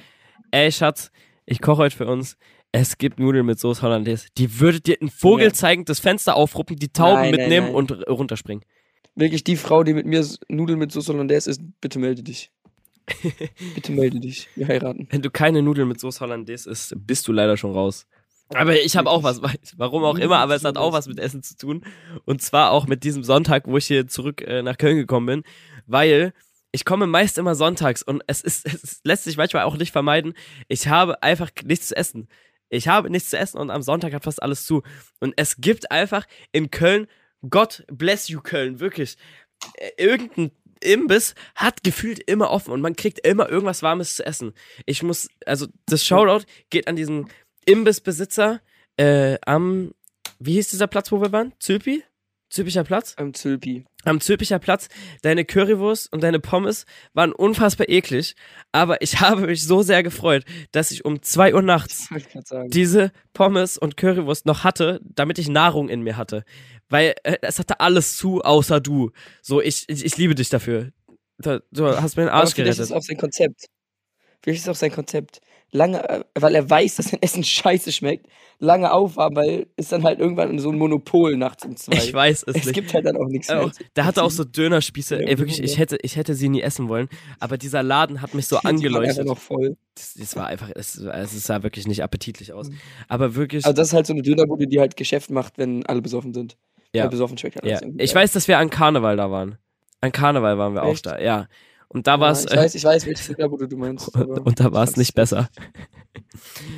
[SPEAKER 1] ey Schatz, ich koche heute für uns. Es gibt Nudeln mit Sauce Hollandaise. Die würde dir einen Vogel
[SPEAKER 2] Ja.
[SPEAKER 1] zeigen, das Fenster aufruppen, die Tauben
[SPEAKER 2] Nein, nein,
[SPEAKER 1] mitnehmen
[SPEAKER 2] nein.
[SPEAKER 1] und r- runterspringen.
[SPEAKER 2] Wirklich die Frau, die mit mir Nudeln mit Sauce Hollandaise isst, bitte melde dich. <laughs> bitte melde dich. Wir heiraten.
[SPEAKER 1] Wenn du keine Nudeln mit Sauce Hollandaise isst, bist du leider schon raus. Aber ich habe auch was, <laughs> warum auch immer, aber es hat auch was mit Essen zu tun. Und zwar auch mit diesem Sonntag, wo ich hier zurück äh, nach Köln gekommen bin, weil ich komme meist immer sonntags und es ist, <laughs> es lässt sich manchmal auch nicht vermeiden. Ich habe einfach nichts zu essen. Ich habe nichts zu essen und am Sonntag hat fast alles zu. Und es gibt einfach in Köln, Gott bless you Köln, wirklich, äh, irgendein Imbiss hat gefühlt immer offen und man kriegt immer irgendwas Warmes zu essen. Ich muss, also das Shoutout geht an diesen Imbissbesitzer äh, am, wie hieß dieser Platz, wo wir waren? Zülpi? Zülpicher Platz?
[SPEAKER 2] Am Zülpi.
[SPEAKER 1] Am Zülpicher Platz. Deine Currywurst und deine Pommes waren unfassbar eklig, aber ich <laughs> habe mich so sehr gefreut, dass ich um 2 Uhr nachts diese Pommes und Currywurst noch hatte, damit ich Nahrung in mir hatte. Weil äh, es hatte alles zu, außer du. So, ich, ich, ich liebe dich dafür. Du, hast mir den
[SPEAKER 2] Aber
[SPEAKER 1] Arsch
[SPEAKER 2] vielleicht ist
[SPEAKER 1] gerettet.
[SPEAKER 2] es auch sein Konzept. Vielleicht ist es auch sein Konzept. Lange, äh, weil er weiß, dass sein Essen scheiße schmeckt, lange aufhaben, weil es dann halt irgendwann so ein Monopol nachts um zwei.
[SPEAKER 1] Ich weiß es,
[SPEAKER 2] es
[SPEAKER 1] nicht.
[SPEAKER 2] gibt halt dann auch nichts
[SPEAKER 1] Äh,
[SPEAKER 2] mehr.
[SPEAKER 1] auch, der hatte auch so Dönerspieße.
[SPEAKER 2] Ja,
[SPEAKER 1] Ey, wirklich, ich hätte, ich hätte sie nie essen wollen. Aber dieser Laden hat mich so <laughs>
[SPEAKER 2] Die
[SPEAKER 1] angeleuchtet.
[SPEAKER 2] noch voll.
[SPEAKER 1] Das, das war einfach, es, es sah wirklich nicht appetitlich aus. Aber wirklich,
[SPEAKER 2] Also das ist halt so eine Dönerbude, die halt Geschäft macht, wenn alle besoffen sind.
[SPEAKER 1] Ja.
[SPEAKER 2] Weil besoffen schmeckt halt
[SPEAKER 1] ja. Ich weiß, dass wir an Karneval da waren. An Karneval waren wir auch
[SPEAKER 2] Echt?
[SPEAKER 1] da, ja. Und da war es,
[SPEAKER 2] ja, ich weiß, ich weiß, welche Dönerbude du meinst. <laughs>
[SPEAKER 1] und, und da war es
[SPEAKER 2] ich
[SPEAKER 1] nicht besser.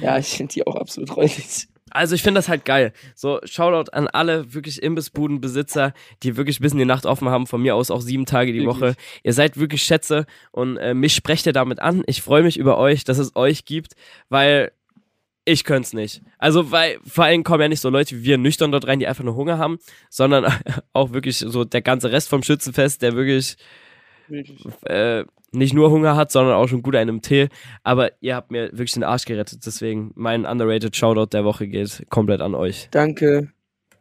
[SPEAKER 2] Ja, ich finde die auch absolut räudig.
[SPEAKER 1] Also ich finde das halt geil. So, Shoutout an alle wirklich Imbissbudenbesitzer, die wirklich bis in die Nacht offen haben. Von mir aus auch sieben Tage die
[SPEAKER 2] Wirklich.
[SPEAKER 1] Woche. Ihr seid wirklich Schätze und äh, mich sprecht ihr damit an. Ich freue mich über euch, dass es euch gibt, weil Ich könnte es nicht. Also, weil vor allem kommen ja nicht so Leute wie wir nüchtern dort rein, die einfach nur Hunger haben, sondern <laughs> auch wirklich so der ganze Rest vom Schützenfest, der wirklich äh, nicht nur Hunger hat, sondern auch schon gut einen im Tee. Aber ihr habt mir wirklich den Arsch gerettet. Deswegen mein underrated Shoutout der Woche geht komplett an euch.
[SPEAKER 2] Danke,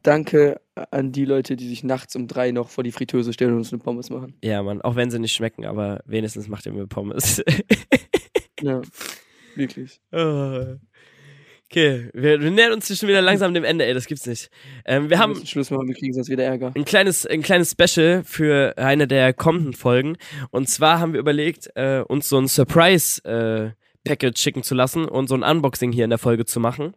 [SPEAKER 2] danke an die Leute, die sich nachts um drei noch vor die Fritteuse stellen und uns eine Pommes machen.
[SPEAKER 1] Ja, Mann, auch wenn sie nicht schmecken, aber wenigstens macht ihr mir Pommes. <laughs>
[SPEAKER 2] Ja, wirklich.
[SPEAKER 1] Oh. Okay, wir, wir nähern uns hier schon wieder langsam dem Ende, ey, das gibt's nicht. Ähm, wir haben
[SPEAKER 2] Schluss machen, wir kriegen sonst wieder Ärger.
[SPEAKER 1] ein kleines, ein kleines Special für eine der kommenden Folgen. Und zwar haben wir überlegt, äh, uns so ein Surprise-Package schicken zu lassen und so ein Unboxing hier in der Folge zu machen.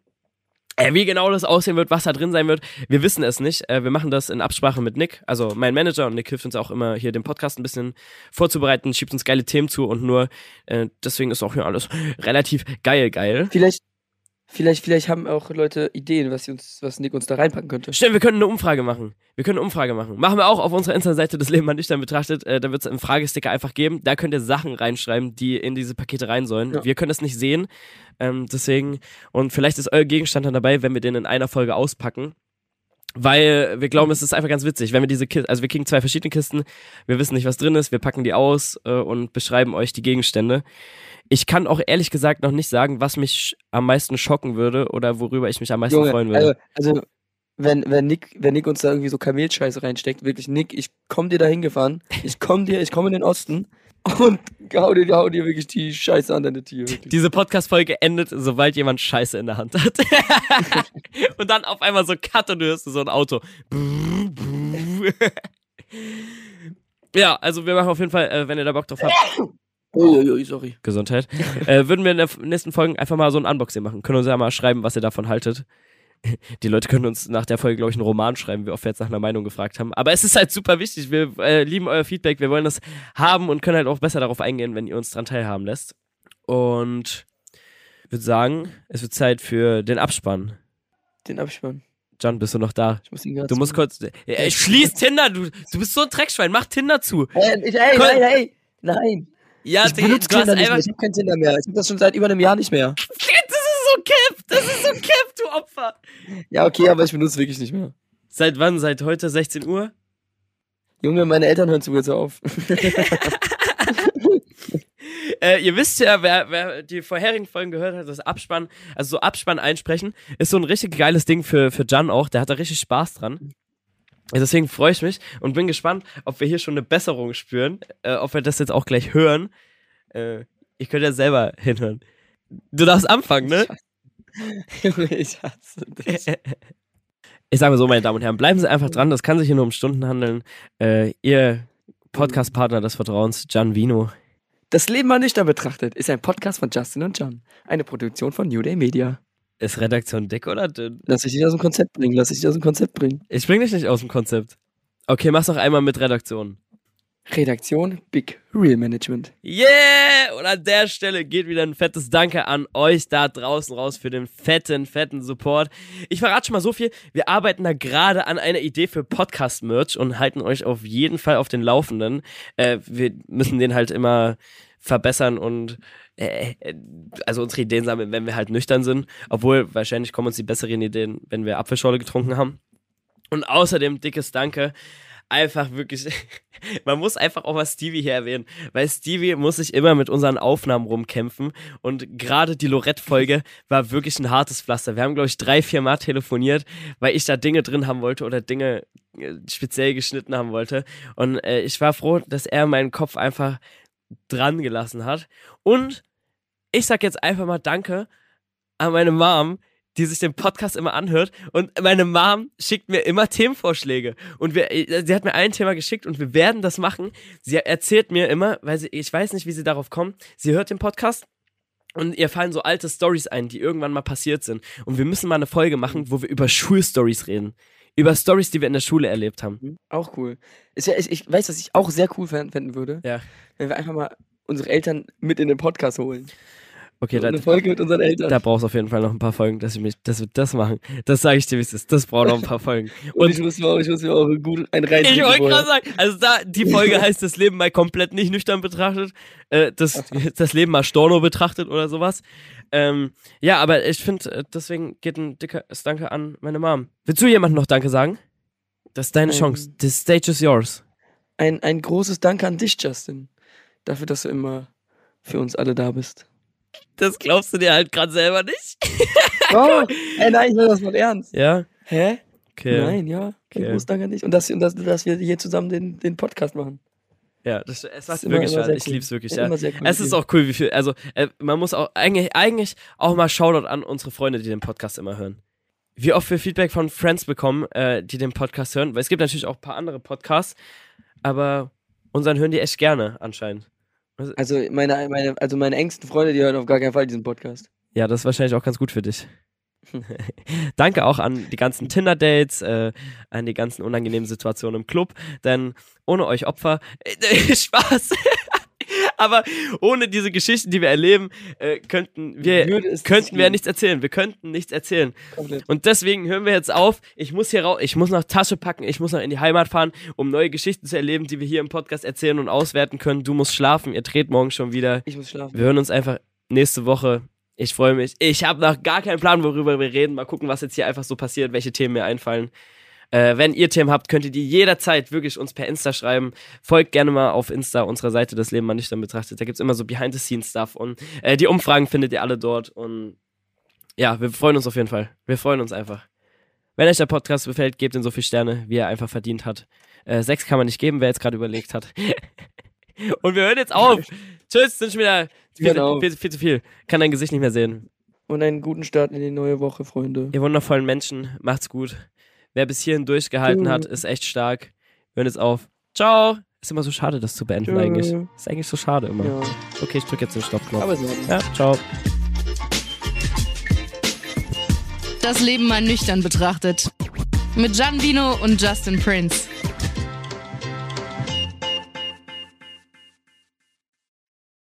[SPEAKER 1] Äh, wie genau das aussehen wird, was da drin sein wird, wir wissen es nicht. Äh, wir machen das in Absprache mit Nick, also mein Manager, und Nick hilft uns auch immer hier den Podcast ein bisschen vorzubereiten, schiebt uns geile Themen zu und nur äh, deswegen ist auch hier alles relativ geil, geil.
[SPEAKER 2] Vielleicht, vielleicht, vielleicht haben auch Leute Ideen, was, sie uns, was Nick uns da reinpacken könnte.
[SPEAKER 1] Stimmt, wir können eine Umfrage machen. Wir können eine Umfrage machen. Machen wir auch auf unserer Insta-Seite das Leben mal nüchtern betrachtet. Äh, da wird es einen Fragesticker einfach geben. Da könnt ihr Sachen reinschreiben, die in diese Pakete rein sollen.
[SPEAKER 2] Ja.
[SPEAKER 1] Wir können das nicht sehen. Ähm, deswegen, und vielleicht ist euer Gegenstand dann dabei, wenn wir den in einer Folge auspacken. Weil wir glauben, es ist einfach ganz witzig, wenn wir diese Kisten, also wir kriegen zwei verschiedene Kisten, wir wissen nicht, was drin ist, wir packen die aus äh, und beschreiben euch die Gegenstände. Ich kann auch ehrlich gesagt noch nicht sagen, was mich am meisten schocken würde oder worüber ich mich am meisten
[SPEAKER 2] Junge,
[SPEAKER 1] freuen würde.
[SPEAKER 2] also, also wenn, wenn, Nick, wenn Nick uns da irgendwie so Kamelscheiße reinsteckt, wirklich, Nick, ich komm dir da hingefahren, ich komm dir, ich komm in den Osten und hau dir, hau dir wirklich die Scheiße an deine Tür. Wirklich.
[SPEAKER 1] Diese Podcast-Folge endet, sobald jemand Scheiße in der Hand hat. <laughs> und dann auf einmal so Cut und du hörst so ein Auto. ja, also wir machen auf jeden Fall, äh, wenn ihr da Bock drauf habt,
[SPEAKER 2] Uiuiui, sorry.
[SPEAKER 1] Gesundheit, äh, würden wir in den nächsten Folgen einfach mal so ein Unboxing machen. Können uns ja mal schreiben, was ihr davon haltet. <laughs> Die Leute können uns nach der Folge, glaube ich, einen Roman schreiben, wie oft wir jetzt nach einer Meinung gefragt haben. Aber es ist halt super wichtig. Wir äh, lieben euer Feedback. Wir wollen das haben und können halt auch besser darauf eingehen, wenn ihr uns dran teilhaben lässt. Und ich würde sagen, es wird Zeit für den Abspann.
[SPEAKER 2] Den Abspann.
[SPEAKER 1] John, bist du noch da?
[SPEAKER 2] Ich muss ihn gerade
[SPEAKER 1] Du musst kurz. Ey, schließ Tinder, du, du bist so ein Dreckschwein, mach Tinder zu.
[SPEAKER 2] Ey, ich, ey,
[SPEAKER 1] Komm.
[SPEAKER 2] nein, ey, nein.
[SPEAKER 1] Ja,
[SPEAKER 2] ich benutze
[SPEAKER 1] du hast
[SPEAKER 2] Tinder nicht
[SPEAKER 1] einfach.
[SPEAKER 2] mehr. Ich hab kein Tinder mehr. Ich hab das schon seit über einem Jahr nicht mehr.
[SPEAKER 1] Das ist so kipp, das ist so kipp, du Opfer.
[SPEAKER 2] Ja, okay, aber ich benutze wirklich nicht mehr.
[SPEAKER 1] Seit wann? Seit heute 16 Uhr?
[SPEAKER 2] Junge, meine Eltern hören zu jetzt auf. <laughs>
[SPEAKER 1] Äh, ihr wisst ja, wer, wer die vorherigen Folgen gehört hat, das Abspann, also so Abspann einsprechen, ist so ein richtig geiles Ding für, für Jan auch. Der hat da richtig Spaß dran. Deswegen freue ich mich und bin gespannt, ob wir hier schon eine Besserung spüren, äh, ob wir das jetzt auch gleich hören. Äh, ich könnte ja selber hinhören. Du darfst anfangen, ne?
[SPEAKER 2] Junge, <laughs> ich hasse dich. <laughs>
[SPEAKER 1] Ich sage mal so, meine Damen und Herren, bleiben Sie einfach dran. Das kann sich hier nur um Stunden handeln. Äh, ihr Podcast-Partner des Vertrauens, Gian Vino.
[SPEAKER 2] Das Leben mal nüchtern betrachtet ist ein Podcast von Justin und John. Eine Produktion von New Day Media.
[SPEAKER 1] Ist Redaktion dick oder dünn?
[SPEAKER 2] Lass ich dich aus dem Konzept bringen, lass ich dich aus dem Konzept bringen.
[SPEAKER 1] Ich bring dich nicht aus dem Konzept. Okay, mach's noch einmal mit Redaktion.
[SPEAKER 2] Redaktion Big Real Management.
[SPEAKER 1] Yeah! Und an der Stelle geht wieder ein fettes Danke an euch da draußen raus für den fetten, fetten Support. Ich verrate schon mal so viel. Wir arbeiten da gerade an einer Idee für Podcast-Merch und halten euch auf jeden Fall auf den Laufenden. Äh, wir müssen den halt immer verbessern und äh, äh, also unsere Ideen sammeln, wenn wir halt nüchtern sind. Obwohl, wahrscheinlich kommen uns die besseren Ideen, wenn wir Apfelschorle getrunken haben. Und außerdem dickes Danke. Einfach wirklich, <laughs> man muss einfach auch mal Stevie hier erwähnen, weil Stevie muss sich immer mit unseren Aufnahmen rumkämpfen und gerade die Lorette-Folge <laughs> war wirklich ein hartes Pflaster. Wir haben, glaube ich, drei, vier Mal telefoniert, weil ich da Dinge drin haben wollte oder Dinge äh, speziell geschnitten haben wollte. Und äh, ich war froh, dass er meinen Kopf einfach dran gelassen hat. Und ich sag jetzt einfach mal Danke an meine Mom, die sich den Podcast immer anhört. Und meine Mom schickt mir immer Themenvorschläge. Und wir, äh, sie hat mir ein Thema geschickt und wir werden das machen. Sie erzählt mir immer, weil sie, ich weiß nicht, wie sie darauf kommt. Sie hört den Podcast und ihr fallen so alte Stories ein, die irgendwann mal passiert sind. Und wir müssen mal eine Folge machen, wo wir über Schulstories reden. Über Stories, die wir in der Schule erlebt haben.
[SPEAKER 2] Mhm. Auch cool. Ja, ich, ich weiß, was ich auch sehr cool fänden würde,
[SPEAKER 1] Ja.
[SPEAKER 2] wenn wir einfach mal unsere Eltern mit in den Podcast holen.
[SPEAKER 1] Okay, da,
[SPEAKER 2] Eine Folge mit unseren Eltern.
[SPEAKER 1] da brauchst du auf jeden Fall noch ein paar Folgen, dass, ich mich, dass wir das machen. Das sage ich dir, wie es ist. Das braucht noch ein paar Folgen. <laughs>
[SPEAKER 2] und ich muss mir auch, ich muss mir auch gut ein rein.
[SPEAKER 1] Ich wollte gerade sagen, also da, die Folge <laughs> heißt das Leben mal komplett nicht nüchtern betrachtet, äh, das, <laughs> das Leben mal Storno betrachtet oder sowas. Ähm, ja, aber ich finde, äh, deswegen geht ein dickes Danke an meine Mom. Willst du jemandem noch Danke sagen? Das ist deine
[SPEAKER 2] Ähm.
[SPEAKER 1] Chance. The stage is yours.
[SPEAKER 2] Ein, ein großes Danke an dich, Justin. Dafür, dass du immer für uns alle da bist.
[SPEAKER 1] Das glaubst du dir halt gerade selber nicht. <laughs>
[SPEAKER 2] Oh, ey, nein, ich meine das mal ernst.
[SPEAKER 1] Ja,
[SPEAKER 2] Hä?
[SPEAKER 1] okay.
[SPEAKER 2] Nein, ja.
[SPEAKER 1] Okay.
[SPEAKER 2] großes Danke an dich. Und dass, und dass, dass wir hier zusammen den, den Podcast machen.
[SPEAKER 1] Ja, das, es
[SPEAKER 2] ist immer-
[SPEAKER 1] wirklich
[SPEAKER 2] immer sehr
[SPEAKER 1] Ich
[SPEAKER 2] cool.
[SPEAKER 1] lieb's wirklich,
[SPEAKER 2] Ja, immer cool
[SPEAKER 1] Es ist auch cool, wie viel, also äh, man muss auch eigentlich, eigentlich auch mal Shoutout an unsere Freunde, die den Podcast immer hören. Wie oft wir Feedback von Friends bekommen, äh, die den Podcast hören, weil es gibt natürlich auch ein paar andere Podcasts, aber unseren hören die echt gerne anscheinend.
[SPEAKER 2] Also meine, meine, also meine engsten Freunde, die hören auf gar keinen Fall diesen Podcast.
[SPEAKER 1] Ja, das ist wahrscheinlich auch ganz gut für dich. <laughs> Danke auch an die ganzen Tinder-Dates, äh, an die ganzen unangenehmen Situationen im Club, denn ohne euch Opfer, <laughs> äh, Spaß, <laughs> aber ohne diese Geschichten, die wir erleben, äh, könnten wir, könnten wir nichts erzählen. Wir könnten nichts erzählen.
[SPEAKER 2] Komplett.
[SPEAKER 1] Und deswegen hören wir jetzt auf. Ich muss hier raus, ich muss noch Tasche packen, ich muss noch in die Heimat fahren, um neue Geschichten zu erleben, die wir hier im Podcast erzählen und auswerten können. Du musst schlafen, ihr dreht morgen schon wieder.
[SPEAKER 2] Ich muss schlafen.
[SPEAKER 1] Wir hören uns einfach nächste Woche. Ich freue mich. Ich habe noch gar keinen Plan, worüber wir reden. Mal gucken, was jetzt hier einfach so passiert, welche Themen mir einfallen. Äh, wenn ihr Themen habt, könnt ihr die jederzeit wirklich uns per Insta schreiben. Folgt gerne mal auf Insta unserer Seite, das Leben mal nüchtern betrachtet. Da gibt's immer so Behind-the-Scenes-Stuff und äh, die Umfragen findet ihr alle dort. Und ja, wir freuen uns auf jeden Fall. Wir freuen uns einfach. Wenn euch der Podcast gefällt, gebt ihm so viele Sterne, wie er einfach verdient hat. Äh, sechs kann man nicht geben, wer jetzt gerade überlegt hat. <laughs> und wir hören jetzt auf. Tschüss, sind schon wieder viel,
[SPEAKER 2] Genau.
[SPEAKER 1] viel, viel zu viel. Kann dein Gesicht nicht mehr sehen.
[SPEAKER 2] Und einen guten Start in die neue Woche, Freunde.
[SPEAKER 1] Ihr wundervollen Menschen, macht's gut. Wer bis hierhin durchgehalten
[SPEAKER 2] Tschö.
[SPEAKER 1] hat, ist echt stark. Wir hören jetzt auf. Ciao. Ist immer so schade, das zu beenden
[SPEAKER 2] Tschö.
[SPEAKER 1] eigentlich. Ist eigentlich so schade immer.
[SPEAKER 2] Ja.
[SPEAKER 1] Okay, ich drücke jetzt den Stoppknopf.
[SPEAKER 2] Aber so.
[SPEAKER 1] ja, ciao.
[SPEAKER 3] Das Leben mal nüchtern betrachtet. Mit Gianvino und Justin Prince.